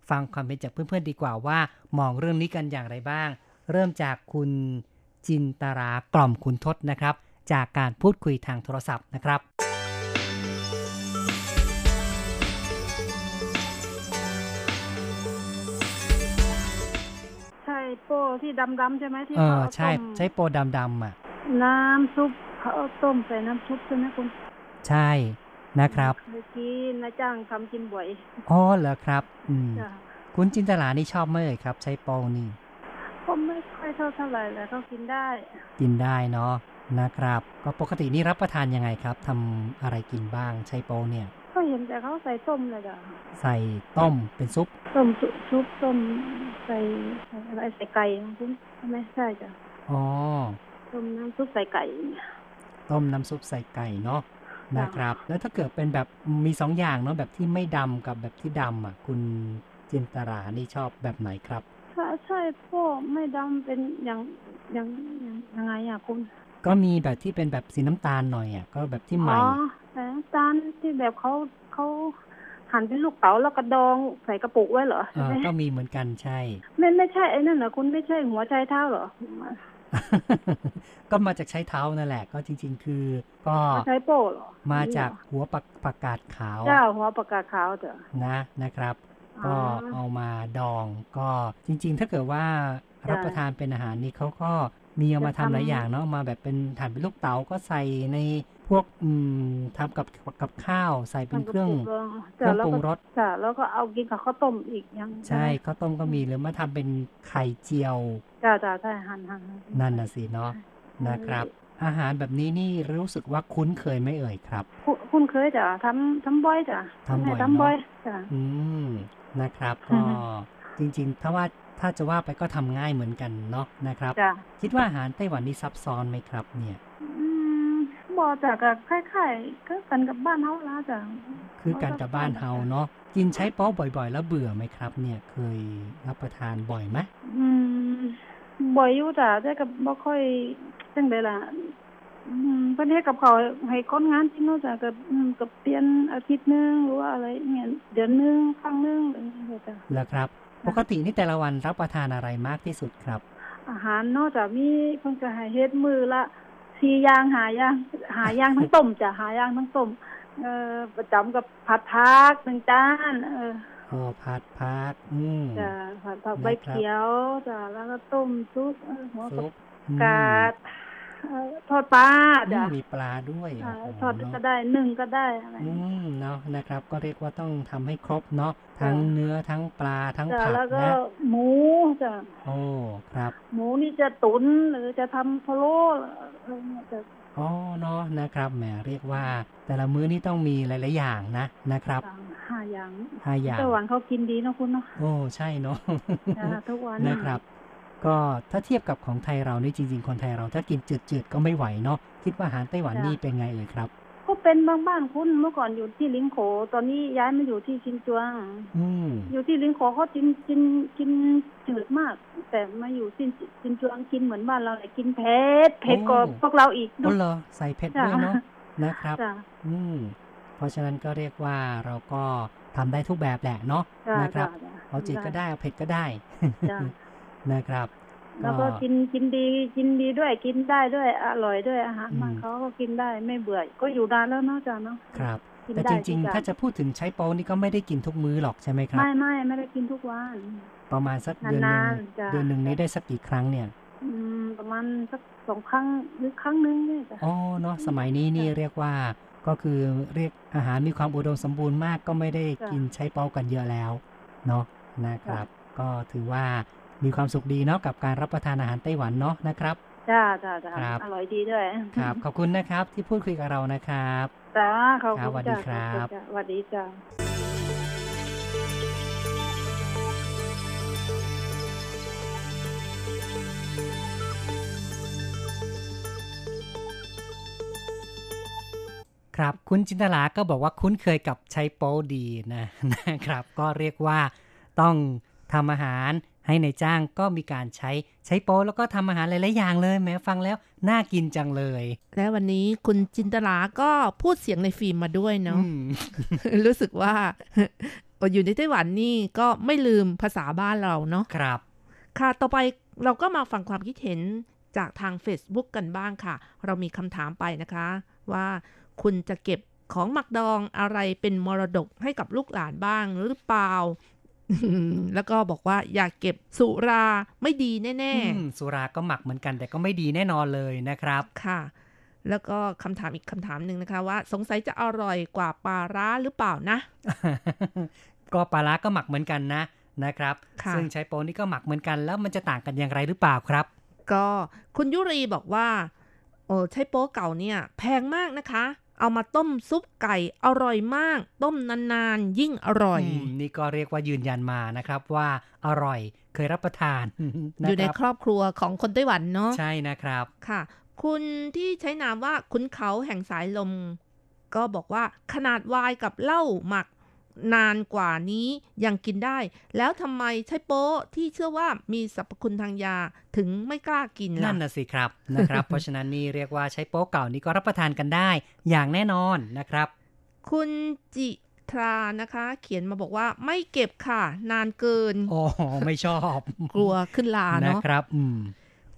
[SPEAKER 5] ฟังความเห็นจากเพื่อนๆดีกว่าว่า มองเรื่องนี้กันอย่างไรบ้าง เริ่มจากคุณจินตรากล่อมคุณทศนะครับ จากการพูดคุยทางโทรศัพท์นะครับ
[SPEAKER 6] ใช่โป้ที่ดำๆใช่ไหมที่
[SPEAKER 5] เอ
[SPEAKER 6] เขา
[SPEAKER 5] อ
[SPEAKER 6] เอา
[SPEAKER 5] ใช่
[SPEAKER 6] ต้ม
[SPEAKER 5] ใช้โปรดำๆอะ
[SPEAKER 6] น้ำซุปเขาเอาต้มใส่น้ำซุปใช่ไหมคุณ
[SPEAKER 5] ใช่นะครับ
[SPEAKER 6] เมื่อกี้นายจ้างทำกินบ่อย
[SPEAKER 5] อ๋อเหรอครับ อืม
[SPEAKER 6] จ้ะ
[SPEAKER 5] คุณจินตลานี่ชอบไหมเอ่ยครับ ใช้โปรนี่
[SPEAKER 6] ผมไม่ค่อยเท่าเท่าไหร่แต่เขากินได้
[SPEAKER 5] กินได้เนาะ นะครับ ก็ปกตินี่รับประทานยังไงครับทำอะไรกินบ้างใช้โปรเนี่ย
[SPEAKER 6] ก็เห็นแต่เขาใส่ต้มเลยจ้ะ
[SPEAKER 5] ใส่ต้มเป็นซุป
[SPEAKER 6] ต้มซุซุปต้มใส่ใส่อะไรใส่ไก่นะคุณใช่ไหมใช่จ้ะ
[SPEAKER 5] อ๋อ
[SPEAKER 6] ต้มน้ำซุปใส่ไก่เนี่ย
[SPEAKER 5] ต้มน้ำซุปใส่ไก่เนาะนะครับ แล้วถ้าเกิดเป็นแบบมีสองอย่างเนาะแบบที่ไม่ดำกับแบบที่ดำอะ คุณจินตรานี่ชอบแบบไหนครับ
[SPEAKER 6] ถ้าใช่พ่อไม่ดำเป็นอย่างอย่างอย่างยังไงอะคุณ
[SPEAKER 5] ก็มีแบบที่เป็นแบบสีน้ำตาลหน่อยอะก็แบบที่ใหม่
[SPEAKER 6] อ๋อแต่น้ำตาลที่แบบเขาเขาหั่นเป็นลูกเต๋าแล้วกระดองใส่กระปุกไว้เหรอ
[SPEAKER 5] เอ
[SPEAKER 6] ใช่
[SPEAKER 5] อ
[SPEAKER 6] ไหม
[SPEAKER 5] ก็มีเหมือนกันใช่
[SPEAKER 6] ไม่ไม่ใช่ไอ้นั่นเหรอคุณไม่ใช่หัวใจเท้าเหรอ
[SPEAKER 5] ก็มาจากใช้เท้านั่นแหละ ก็จริง ๆ คือ ก็
[SPEAKER 6] หัวใจโป้เหรอ
[SPEAKER 5] มาจากหัวปักประกาศขาว
[SPEAKER 6] เจ้าหัวปากกาขาวเถอะ
[SPEAKER 5] นะนะครับ
[SPEAKER 6] อ๋อ
[SPEAKER 5] ก็เอามาดองก็จริง ๆ ถ้าเกิดว่า
[SPEAKER 6] จ้ะ
[SPEAKER 5] รับประทานเป็นอาหารนี่เขาก็ มีเอามา
[SPEAKER 6] จะ
[SPEAKER 5] ทำ
[SPEAKER 6] ทำ
[SPEAKER 5] หลายอย่างเนาะมาแบบเป็นถ่านเป็นลูกเต๋าก็ใส่ในพวกอืมทำกับกับข้าวใส่เป็นเครื่องเครื่องปรุงรส
[SPEAKER 6] จ้ะแล้วก็เอากินกับข้าวต้มอีกยัง
[SPEAKER 5] ใช่ข้าวต้มก็มีหรือมาทำเป็นไข่เจียว
[SPEAKER 6] จ้าจ้าใช่หั่นหั่นหั่
[SPEAKER 5] นั่นน่ะสิเนาะนะครับ อาหารแบบนี้นี่รู้สึกว่าคุ้นเคยไหม่เอ่ยครับ
[SPEAKER 6] คุณคุณเคยจ้ะทำทำบ่อยจ้ะ
[SPEAKER 5] ทำบ่อย
[SPEAKER 6] ทำบ่อย
[SPEAKER 5] เนอะ
[SPEAKER 6] จ้ะ
[SPEAKER 5] อืมนะครับ
[SPEAKER 6] อื
[SPEAKER 5] ก็
[SPEAKER 6] อฮึ
[SPEAKER 5] จริงๆ ถ้าว่า ถ้าจะว่าไปก็ทำง่ายเหมือนกันเนาะนะครับ
[SPEAKER 6] จ้ะ
[SPEAKER 5] คิดว่าอาหารไต้หวันนี่ซับซ้อนไหมครับ เนี่ย
[SPEAKER 6] อืมบ่จ้ะก็คล้ายๆก็กันกับบ้านเฮาละจ้ะ
[SPEAKER 5] คือการกับบ้านเฮาเนาะกินใช้โป๊ะบ่อย ๆ แล้วเบื่อไหมครับ เนี่ยเคยรับประทานบ่อยไหม
[SPEAKER 6] อืมบ่อยอยู่จ้ะแต่ก็บ่ค่อยจังไดล่ะอืมเพิ่นเฮ็ดกับเขาวให้คนงานจริงเนาะจ้ะก็อืมก็เปลี่ยนอาทิตย์หนึงหรือว่าอะไรเงี้ยเดือนหนึงครั้งหนึงอะไรอย่างเงี้ยจ้ะ
[SPEAKER 5] แล้วครับ ปกตินี่แต่ละวันรับประทานอะไรมากที่สุดครับ
[SPEAKER 6] อาหารนอกจากมีเพิ่นก็ให้เฮ็ดมือละสี่อย่างหาอย่างหาอย่างทั้งต้มจ้ะหาอย่างทั้งต้มเอ่อประจำกับผัดผักหนึ่งจานเออ
[SPEAKER 5] โอ้ผัดผักอืม
[SPEAKER 6] จ้ะผัดผัก
[SPEAKER 5] นะครับ
[SPEAKER 6] ใบเขียวจ้ะแล้วก็ต้มซุปเออหัว
[SPEAKER 5] ซุ
[SPEAKER 6] ผัก
[SPEAKER 5] ปอืม
[SPEAKER 6] กาดเอ่อ ทอดปลาจ้ะ
[SPEAKER 5] อืมมีปลาด้วย
[SPEAKER 6] อ่า
[SPEAKER 5] โอ้โห
[SPEAKER 6] ทอด
[SPEAKER 5] เนอะ
[SPEAKER 6] ก็ได้นึ่งก็ได้อะไร
[SPEAKER 5] อืมเนาะนะครับ ก็เรียกว่าต้องทำให้ครบเนาะทั้งเนื้อทั้งปลาทั้ง
[SPEAKER 6] จ้ะ
[SPEAKER 5] ผัก
[SPEAKER 6] แล้วก็
[SPEAKER 5] นะ
[SPEAKER 6] หมูจ้ะ
[SPEAKER 5] โอ้ครับ
[SPEAKER 6] หมูนี่จะตุ๋นหรือจะทำพะโล้อะไรเงี้ยจ้ะ
[SPEAKER 5] อ๋อเนาะนะครับแหมเรียกว่า แต่ละมื้อนี่ต้องมีหลาย ๆ อย่างนะนะครับ
[SPEAKER 6] สั่งห้าอย่าง
[SPEAKER 5] ห้าอย่าง
[SPEAKER 6] ไต้หวันเขากินดีเนาะคุณเนาะ
[SPEAKER 5] โอ้ใช่เนาะ
[SPEAKER 6] จ้ะทุกวัน
[SPEAKER 5] นะครับ ก็ถ้าเทียบกับของไทยเรานี่จริง ๆ คนไทยเราถ้ากินจืดๆก็ไม่ไหวเนาะคิดว่าอาหารไต้หวันนี่เป็นไงเอ่ยครับ
[SPEAKER 6] ก็เป็นบางบ้านคุณเมื่อก่อนอยู่ที่ลิงโข ตอนนี้ย้ายมาอยู่ที่ชินจวง
[SPEAKER 5] อืม
[SPEAKER 6] อยู่ที่ลิงโขเขากินกินกินจืดมาก แต่มาอยู่ชินชินจวงกินเหมือนบ้านเราเลยกินเผ็ดเผ็ดกว่าพวกเราอีก
[SPEAKER 5] อ๋อ
[SPEAKER 6] เนาะ
[SPEAKER 5] เหรอใส่เผ็ดด้วยเนาะนะครับ
[SPEAKER 6] จ้ะ
[SPEAKER 5] อืมเพราะฉะนั้นก็เรียกว่าเราก็ทำได้ทุกแบบแหละเนาะ
[SPEAKER 6] จ้ะ
[SPEAKER 5] นะครับ
[SPEAKER 6] จ้ะ
[SPEAKER 5] เอาจืดก็ได้เอาเผ็ดก็ได้
[SPEAKER 6] จ้ะ
[SPEAKER 5] นะครับ
[SPEAKER 6] แล้วก็กินกินดีกินดีด้วยกินได้ด้วยอร่อยด้วยอาหาร
[SPEAKER 5] อืม
[SPEAKER 6] มันเขาก็กินได้ไม่เบื่อก็อยู่นานแล้วเนาะจ้ะเนาะ
[SPEAKER 5] ครับ
[SPEAKER 6] กิน
[SPEAKER 5] แต่
[SPEAKER 6] ได้
[SPEAKER 5] จริง
[SPEAKER 6] ทุกอย่
[SPEAKER 5] ๆถ้าจะพูดถึงใช้โป๊นี่ก็ไม่ได้กินทุกมื้อหรอกใช่ไหมครับ
[SPEAKER 6] ไม่ไม่ไม่ได้กินทุกวัน
[SPEAKER 5] ประมาณสักเดือนหนึ่ง
[SPEAKER 6] นานๆจ้ะ
[SPEAKER 5] เดือนหนึ่งนี้ได้สักกี่ครั้งเนี่ย
[SPEAKER 6] อืมประมาณสักสองครั้งหรือครั้งหนึงเนี่ยจ้ะ
[SPEAKER 5] อ๋อเนาะสมัยนี้นี่เรียกว่าก็คือเรียกอาหารมีความอุดมสมบูรณ์มากก็ไม่ได้
[SPEAKER 6] จ้ะ
[SPEAKER 5] กินใช้โป๊กันเยอะแล้ว เนาะนะครับ ก็ถือว่า มีความสุขดีเนาะกับการรับประทานอาหารไต้หวันเนาะนะครับ
[SPEAKER 6] จ้าจ้าจ้า
[SPEAKER 5] ครับ
[SPEAKER 6] อร่อยดีด้วย
[SPEAKER 5] ครับ ขอบคุณนะครับที่พูดคุยกับเรานะครับ
[SPEAKER 6] จ้าขอบ
[SPEAKER 5] ครับ
[SPEAKER 6] คุณ
[SPEAKER 5] สวัสดี
[SPEAKER 6] จ้า
[SPEAKER 5] ครับ
[SPEAKER 6] จ้าสวัสดีจ้า
[SPEAKER 5] ครับคุณจินตลาก็บอกว่าคุ้นเคยกับใช้โป๊ดีนะนะครับ ก็เรียกว่าต้องทำอาหาร ให้ในายจ้างก็มีการใช้ใช้โป๊แล้วก็ทำอาหารหลายๆอย่างเลยแม้ฟังแล้วน่ากินจังเลย
[SPEAKER 4] และวันนี้คุณจินตลาก็พูดเสียงในฟิล์มมาด้วยเนาะ
[SPEAKER 5] อืม
[SPEAKER 4] รู้สึกว่าอยู่ในไต้หวันนี่ก็ไม่ลืมภาษาบ้านเราเนาะ
[SPEAKER 5] ครับ
[SPEAKER 4] ค่ะต่อไปเราก็มาฟังความคิดเห็นจากทาง Facebook กันบ้างค่ะ เรามีคำถามไปนะคะ ว่าคุณจะเก็บของหมักดองอะไรเป็นมรดกให้กับลูกหลานบ้างหรือเปล่า แล้วก็บอกว่าอยากเก็บสุราไม่ดีแน่
[SPEAKER 5] อืมสุราก็หมักเหมือนกัน แต่ก็ไม่ดีแน่นอนเลยนะครับ
[SPEAKER 4] ๆค่ะ แล้วก็คำถามอีกคำถามหนึ่งนะคะว่า สงสัยจะอร่อยกว่าปลาร้าหรือเปล่านะ
[SPEAKER 5] ก็ปลาร้าก็หมักเหมือนกันนะนะครับ
[SPEAKER 4] ค่ะ
[SPEAKER 5] ซึ่งใช้โป๊นี่ก็หมักเหมือนกันแล้วมันจะต่างกันอย่างไรหรือเปล่าครับ
[SPEAKER 4] ก็คุณยุรีบอกว่าโอ้ใช้โป๊เก่าเนี่ย แพงมากนะคะ เอามาต้มซุปไก่อร่อยมาก ต้มนานๆ ยิ่งอร่อย
[SPEAKER 5] มนี่ก็เรียกว่ายืนยันมานะครับว่าอร่อยเคยรับประทาน
[SPEAKER 4] อยู่ในะครอบครัวของคนไต้หวันเนาะ
[SPEAKER 5] ใช่นะครับ
[SPEAKER 4] ค่ะ คุณที่ใช้นามว่าคุณเขาแห่งสายลม ก็บอกว่าขนาดไวน์กับเหล้าหมัก นานกว่านี้ยังกินได้ แล้วทำไมใช้โป๊ที่เชื่อว่ามีสรรพคุณทางยาถึงไม่กล้ากินล่ะ
[SPEAKER 5] นั่นน่ะสิครับนะครับ เพราะฉะนั้นนี่เรียกว่าใช้โป๊ะเก่านี้ก็รับประทานกันได้อย่างแน่นอนนะครับ
[SPEAKER 4] คุณจิทรานะคะ เขียนมาบอกว่าไม่เก็บค่ะ นานเกิน
[SPEAKER 5] โอ้ไม่ชอบ
[SPEAKER 4] กลัวขึ้นลา
[SPEAKER 5] นะ
[SPEAKER 4] เนาะ
[SPEAKER 5] ครับ อืม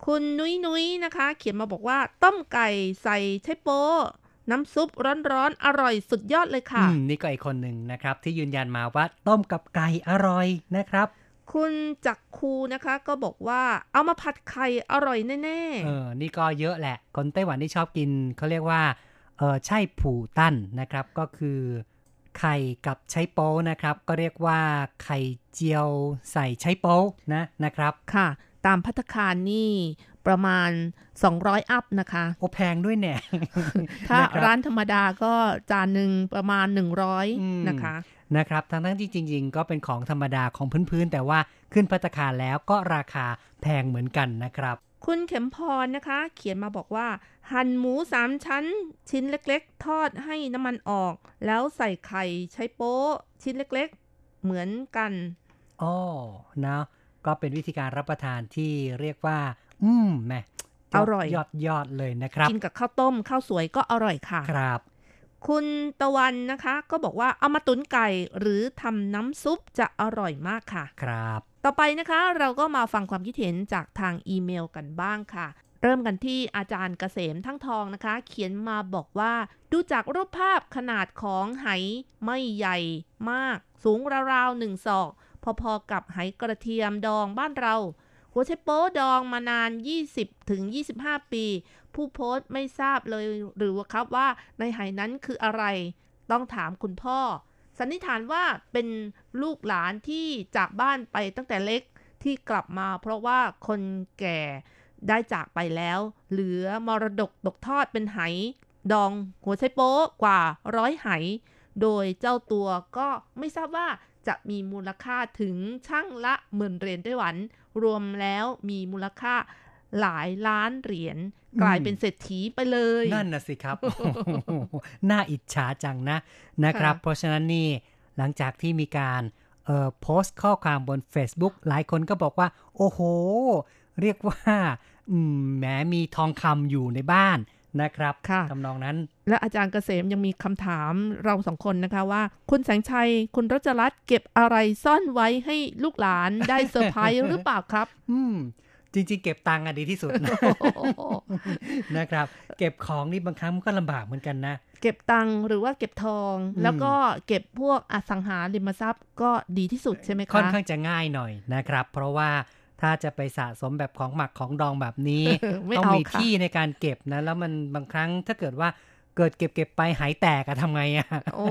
[SPEAKER 4] คุณนุ้ยนุ้ยนะคะ เขียนมาบอกว่า ต้มไก่ใส่ใช้โป๊ น้ำซุปร้อนๆอร่อยสุดยอดเลยค่ะ
[SPEAKER 5] อืมนี่ก็อีกคนหนึ่งนะครับ ที่ยืนยันมาว่าต้มกับไก่อร่อยนะครับ
[SPEAKER 4] คุณจักรคูนะคะ ก็บอกว่าเอามาผัดไข่อร่อยแน่
[SPEAKER 5] เออนี่ก็เยอะแหละ คนไต้หวันที่ชอบกินเขาเรียกว่าเออใช่ผูตั้นนะครับ ก็คือไข่กับใช้โป๊นะครับ ก็เรียกว่าไข่เจียวใส่ใช้โป๊นะนะครับ
[SPEAKER 4] ๆค่ะ ตามพัตตาคารนี่ ประมาณ 200 อัพนะคะ
[SPEAKER 5] โอแพงด้วยเนี่ย
[SPEAKER 4] ถ้า
[SPEAKER 5] นะครับ
[SPEAKER 4] ร้านธรรมดาก็จานหนึ่งประมาณ
[SPEAKER 5] อืม
[SPEAKER 4] 100 นะคะ
[SPEAKER 5] นะครับ ทั้งทั้งๆที่จริง ๆ ก็เป็นของธรรมดาของพื้นๆ แต่ว่าขึ้นพัตตาคารแล้วก็ราคาแพงเหมือนกันนะครับ
[SPEAKER 4] คุณเข็มพรนะคะ เขียนมาบอกว่า หั่นหมูสามชั้น ชิ้นเล็กๆ ทอดให้น้ำมันออก แล้วใส่ไข่ใช้โป๊ะชิ้นเล็กๆ เหมือนกัน
[SPEAKER 5] อ๋อนะก็เป็นวิธีการรับประทานที่เรียกว่า อืมแหม
[SPEAKER 4] อร่อย
[SPEAKER 5] ยอดยอดเลยนะครับ
[SPEAKER 4] กินกับข้าวต้มข้าวสวยก็อร่อยค่ะ
[SPEAKER 5] ครับ
[SPEAKER 4] คุณตะวันนะคะ ก็บอกว่าเอามาตุนไก่หรือทำน้ำซุปจะอร่อยมากค่ะ
[SPEAKER 5] ครับ
[SPEAKER 4] ต่อไปนะคะเราก็มาฟังความคิดเห็นจากทางอีเมลกันบ้างค่ะ เริ่มกันที่อาจารย์เกษมทั้งทองนะคะ เขียนมาบอกว่า ดูจากรูปภาพขนาดของไหไม่ใหญ่มาก สูงราวๆหนึ่งศอก พอๆกับไหกระเทียมดองบ้านเรา หัวไชโป๊ดองมานาน 20 ถึง 25 ปี ผู้โพสต์ไม่ทราบเลยหรือว่าครับว่าในไหนั้นคืออะไร ต้องถามคุณพ่อ สันนิษฐานว่าเป็นลูกหลานที่จากบ้านไปตั้งแต่เล็กที่กลับมา เพราะว่าคนแก่ได้จากไปแล้ว เหลือมรดกตกทอดเป็นไหดองหัวไชโป๊กว่าร้อยไหโดยเจ้าตัวก็ไม่ทราบว่าจะมีมูลค่าถึงช่างละหมื่นเหรียญไต้หวัน รวมแล้วมีมูลค่าหลายล้านเหรียญกลายเป็นเศรษฐีไปเลย
[SPEAKER 5] นั่นนะสิครับ น่าอิจฉาจังนะนะครับ
[SPEAKER 4] ค่ะ
[SPEAKER 5] เพราะฉะนั้นนี่หลังจากที่มีการเอ่อโพสต์ข้อความบน Facebook หลายคนก็บอกว่า โอ้โห เรียกว่าอืมแหมมีทองคำอยู่ในบ้าน นะครับ
[SPEAKER 4] ค่ะ
[SPEAKER 5] ทำนองนั้น
[SPEAKER 4] และอาจารย์เกษมยังมีคำถามเราสองคนนะคะว่า คุณแสงชัย คุณรัชรัตน์เก็บอะไรซ่อนไว้ให้ลูกหลานได้เซอร์ไพรส์หรือเปล่าครับ
[SPEAKER 5] อืมจริงๆ เก็บตังค์อะดีที่สุดนะนะครับ เก็บของนี่บางครั้งมันก็ลำบากเหมือนกันนะ
[SPEAKER 4] เก็บตังค์หรือว่าเก็บทอง
[SPEAKER 5] อืม
[SPEAKER 4] แล้วก็เก็บพวกอสังหาริมทรัพย์ก็ดีที่สุดใช่ไหมคะ
[SPEAKER 5] ค่อนข้างจะง่ายหน่อยนะครับ เพราะว่า ถ้าจะไปสะสมแบบของหมักของดองแบบนี้
[SPEAKER 4] ไม่
[SPEAKER 5] ต้อง
[SPEAKER 4] เอา
[SPEAKER 5] มี
[SPEAKER 4] ค่ะ
[SPEAKER 5] ที่ในการเก็บนะ แล้วมันบางครั้งถ้าเกิดว่าเกิดเก็บเก็บไปหายแตกอะทำไงอะ
[SPEAKER 4] โอ้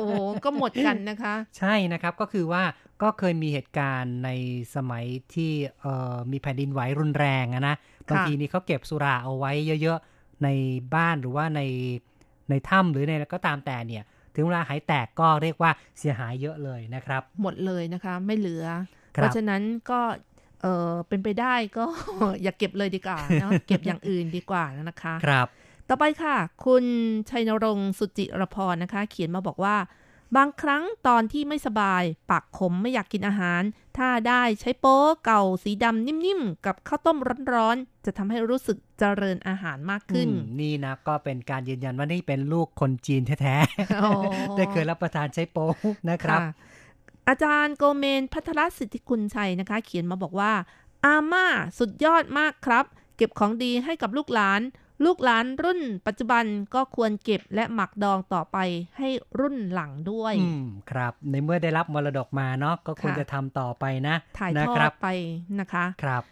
[SPEAKER 4] ก็หมดกันนะคะ
[SPEAKER 5] ใช่นะครับก็คือว่าก็เคยมีเหตุการณ์ในสมัยที่เอ่อมีแผ่นดินไหวรุนแรงอะนะบางทีนี่เขาเก็บสุราเอาไว้เยอะๆ ในบ้านหรือว่าในในถ้ำหรือในแล้วก็ตามแต่เนี่ย ถึงเวลาหายแตกก็เรียกว่าเสียหายเยอะเลยนะครับ
[SPEAKER 4] หมดเลยนะคะ ไม่เหลือ
[SPEAKER 5] ครับ
[SPEAKER 4] เพราะฉะนั้นก็ เออเป็นไปได้ก็อย่าเก็บเลยดีกว่าเนาะเก็บอย่างอื่นดีกว่านะคะ
[SPEAKER 5] ครับ
[SPEAKER 4] ต่อไปค่ะ คุณชัยนรงค์สุจิรพรนะคะ เขียนมาบอกว่า บางครั้งตอนที่ไม่สบาย ปากขมไม่อยากกินอาหาร ถ้าได้ใช้โป๊เก่าสีดำนิ่มๆ กับข้าวต้มร้อนๆ จะทำให้รู้สึกเจริญอาหารมากขึ้น
[SPEAKER 5] อืมนี่นะก็เป็นการยืนยันว่านี่เป็นลูกคนจีนแท้
[SPEAKER 4] อ๋อ
[SPEAKER 5] ๆได้เคยรับประทานใช้โป๊นะครับ
[SPEAKER 4] ค่ะ อาจารย์โกเมนพัทรสิทธิคุณชัยนะคะ เขียนมาบอกว่า อาม่าสุดยอดมากครับ เก็บของดีให้กับลูกหลาน ลูกหลานรุ่นปัจจุบันก็ควรเก็บและหมักดองต่อไปให้รุ่นหลังด้วย
[SPEAKER 5] อืมครับ ในเมื่อได้รับมรดกมาเนาะก็ควร
[SPEAKER 4] ค่ะ
[SPEAKER 5] จะทำต่อไปนะ
[SPEAKER 4] ถ่าย
[SPEAKER 5] นะ
[SPEAKER 4] ทอ
[SPEAKER 5] ครั
[SPEAKER 4] ดไปนะคะ
[SPEAKER 5] ครับ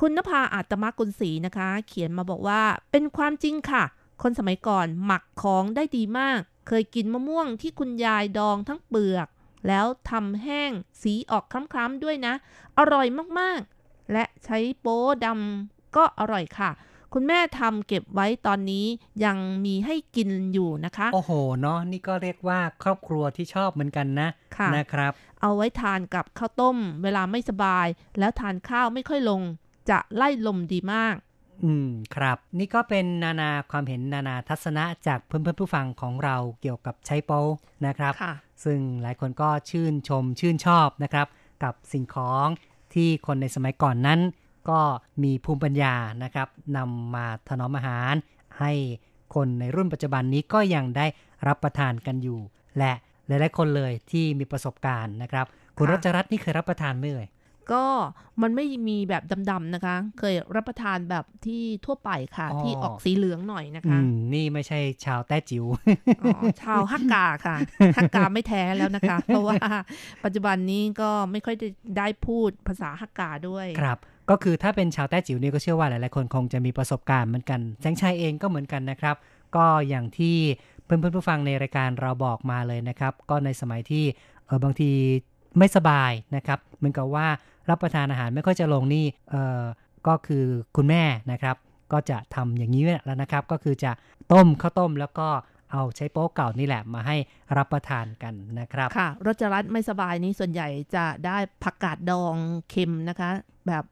[SPEAKER 4] คุณนภาอาตมกุลศรีนะคะ เขียนมาบอกว่า เป็นความจริงค่ะ คนสมัยก่อนหมักของได้ดีมาก เคยกินมะม่วงที่คุณยายดองทั้งเปลือก แล้วทำแห้งสีออกคล้ำๆด้วยนะ อร่อยมากๆ และใช้โป๊ดำก็อร่อยค่ะ คุณแม่ทำเก็บไว้ตอนนี้ยังมีให้กินอยู่นะคะ
[SPEAKER 5] โอ้โหเนาะนี่ก็เรียกว่าครอบครัวที่ชอบเหมือนกันนะ
[SPEAKER 4] ค่ะ
[SPEAKER 5] นะครับ
[SPEAKER 4] เอาไว้ทานกับข้าวต้ม เวลาไม่สบาย แล้วทานข้าวไม่ค่อยลง จะไล่ลมดีมาก
[SPEAKER 5] อืมครับ นี่ก็เป็นนานาความเห็นนานาทัศนะจากเพื่อนๆผู้ฟังของเราเกี่ยวกับใช้โป๊นะครับ
[SPEAKER 4] ค่ะ
[SPEAKER 5] ซึ่งหลายคนก็ชื่นชมชื่นชอบนะครับ กับสิ่งของที่คนในสมัยก่อนนั้น ก็มีภูมิปัญญานะครับนำมาถนอมอาหาร ให้คนในรุ่นปัจจุบันนี้ก็ยังได้รับประทานกันอยู่ และหลายๆคนเลยที่มีประสบการณ์นะครับ คุณ
[SPEAKER 4] ค่ะ
[SPEAKER 5] รัชรัตน์นี่เคยรับประทานไหมเอ่ย
[SPEAKER 4] ก็มันไม่มีแบบดำๆนะคะ เคยรับประทานแบบที่ทั่วไปค่ะ
[SPEAKER 5] อ๋อ
[SPEAKER 4] ที่ออกสีเหลืองหน่อยนะ
[SPEAKER 5] อื
[SPEAKER 4] คะ
[SPEAKER 5] มนี่ไม่ใช่ชาวแต้จิ๋ว
[SPEAKER 4] อ๋อชาวฮักกาค่ะฮักกาไม่แท้แล้วนะคะ เพราะว่าปัจจุบันนี้ก็ไม่ค่อยได้ได้พูดภาษาฮักกาด้วย
[SPEAKER 5] ครับก็คือถ้าเป็นชาวแต้จิ๋วเนี่ยก็เชื่อว่าหลายๆคนคงจะมีประสบการณ์เหมือนกัน แสงชัยเองก็เหมือนกันนะครับ ก็อย่างที่เพื่อนๆผู้ฟังในรายการเราบอกมาเลยนะครับ ก็ในสมัยที่เออบางที ไม่สบายนะครับเหมือนกับว่ารับประทานอาหารไม่ค่อยจะลงนี่เออก็คือคุณแม่นะครับ ก็จะทำอย่างนี้แล้วนะครับ ก็คือจะต้มข้าวต้มแล้วก็เอาใช้โป๊ะเก่านี่แหละมาให้รับประทานกันนะครับ
[SPEAKER 4] ค่ะรจรัสไม่สบายนี้ส่วนใหญ่จะได้ผักกาดดองเค็มนะคะ แบบ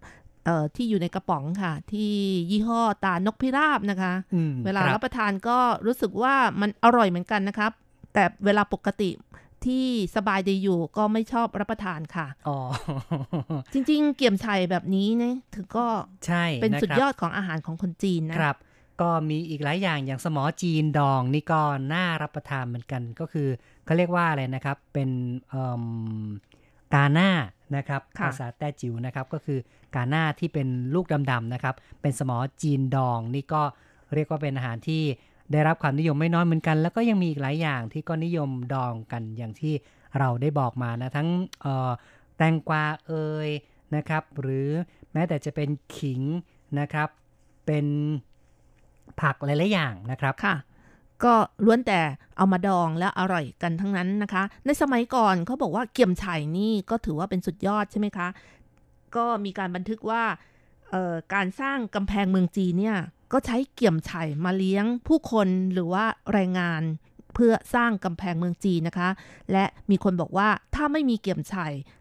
[SPEAKER 4] เอ่อที่อยู่ในกระป๋องค่ะ ที่ยี่ห้อตานกพิราบนะคะ
[SPEAKER 5] อืม
[SPEAKER 4] เวลา
[SPEAKER 5] ค
[SPEAKER 4] รับประทานก็รู้สึกว่ามันอร่อยเหมือนกันนะครับ แต่เวลาปกติ ที่สบายดีอยู่ก็ไม่ชอบรับประทานค่ะ
[SPEAKER 5] อ๋อ
[SPEAKER 4] จริงๆ เกี่ยมไฉแบบนี้เนี่ยถือก็
[SPEAKER 5] ใช่
[SPEAKER 4] เป็น
[SPEAKER 5] นะครับ
[SPEAKER 4] สุดยอดของอาหารของคนจีนนะ
[SPEAKER 5] ครับ ก็มีอีกหลายอย่างอย่างสมอจีนดองนี่ก็น่ารับประทานเหมือนกันก็คือเขาเรียกว่าอะไรนะครับ เป็นเอิ่มกาหน้านะครับ
[SPEAKER 4] ค่ะ
[SPEAKER 5] ภาษาแต้จิ๋วนะครับ ก็คือกาหน้าที่เป็นลูกดำๆนะครับ เป็นสมอจีนดองนี่ก็เรียกว่าเป็นอาหารที่ ได้รับความนิยมไม่น้อยเหมือนกัน แล้วก็ยังมีอีกหลายอย่างที่ก็นิยมดองกันอย่างที่เราได้บอกมานะ ทั้งแตงกวาเอยนะครับ หรือแม้แต่จะเป็นขิงนะครับ เป็นผักหลายๆอย่างนะครับ
[SPEAKER 4] ค่ะก็ล้วนแต่เอามาดองแล้วอร่อยกันทั้งนั้นนะคะ ในสมัยก่อนเขาบอกว่าเกี่ยมไฉนี่ก็ถือว่าเป็นสุดยอดใช่ไหมคะ ก็มีการบันทึกว่าการสร้างกำแพงเมืองจีนเนี่ย ก็ใช้เกี่ยมไฉมาเลี้ยงผู้คนหรือว่าแรงงานเพื่อสร้างกำแพงเมืองจีนนะคะ และมีคนบอกว่าถ้าไม่มีเกี่ยมไฉ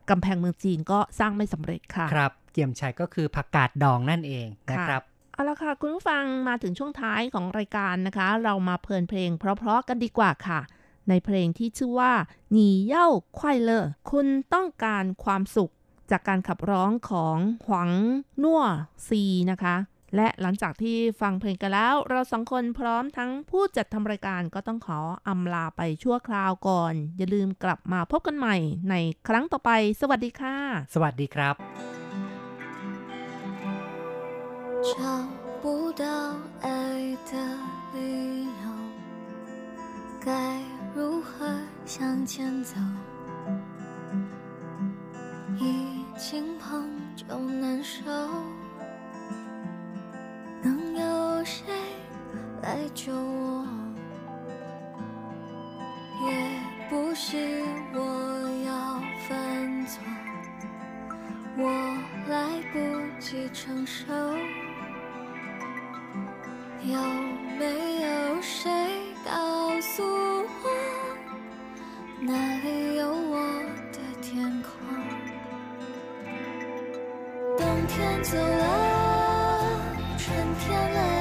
[SPEAKER 4] กำแพงเมืองจีนก็สร้างไม่สำเร็จค่ะ
[SPEAKER 5] ครับเกี่ยมชัยก็คือผักกาดดองนั่นเองนะครับ
[SPEAKER 4] เอาละค่ะ คุณผู้ฟังมาถึงช่วงท้ายของรายการนะคะ เรามาเพลินเพลงเพราะๆกันดีกว่าค่ะ ในเพลงที่ชื่อว่าหนีเย่าควายเลอคุณต้องการความสุขจากการขับร้องของหวังนัวซีนะคะ และหลังจากที่ฟังเพลงกันแล้ว เราสองคนพร้อมทั้งผู้จัดทำรายการก็ต้องขออำลาไปชั่วคราวก่อน อย่าลืมกลับมาพบกันใหม่ในครั้งต่อไป สวัสดีค่ะ
[SPEAKER 5] สวัสดีครับ
[SPEAKER 7] 找不到爱的理由，该如何向前走？已经碰撞难受。能有谁来救我？也不是我要犯错。我来不及承受，有没有谁告诉我，哪里有我的天空？冬天走了，到了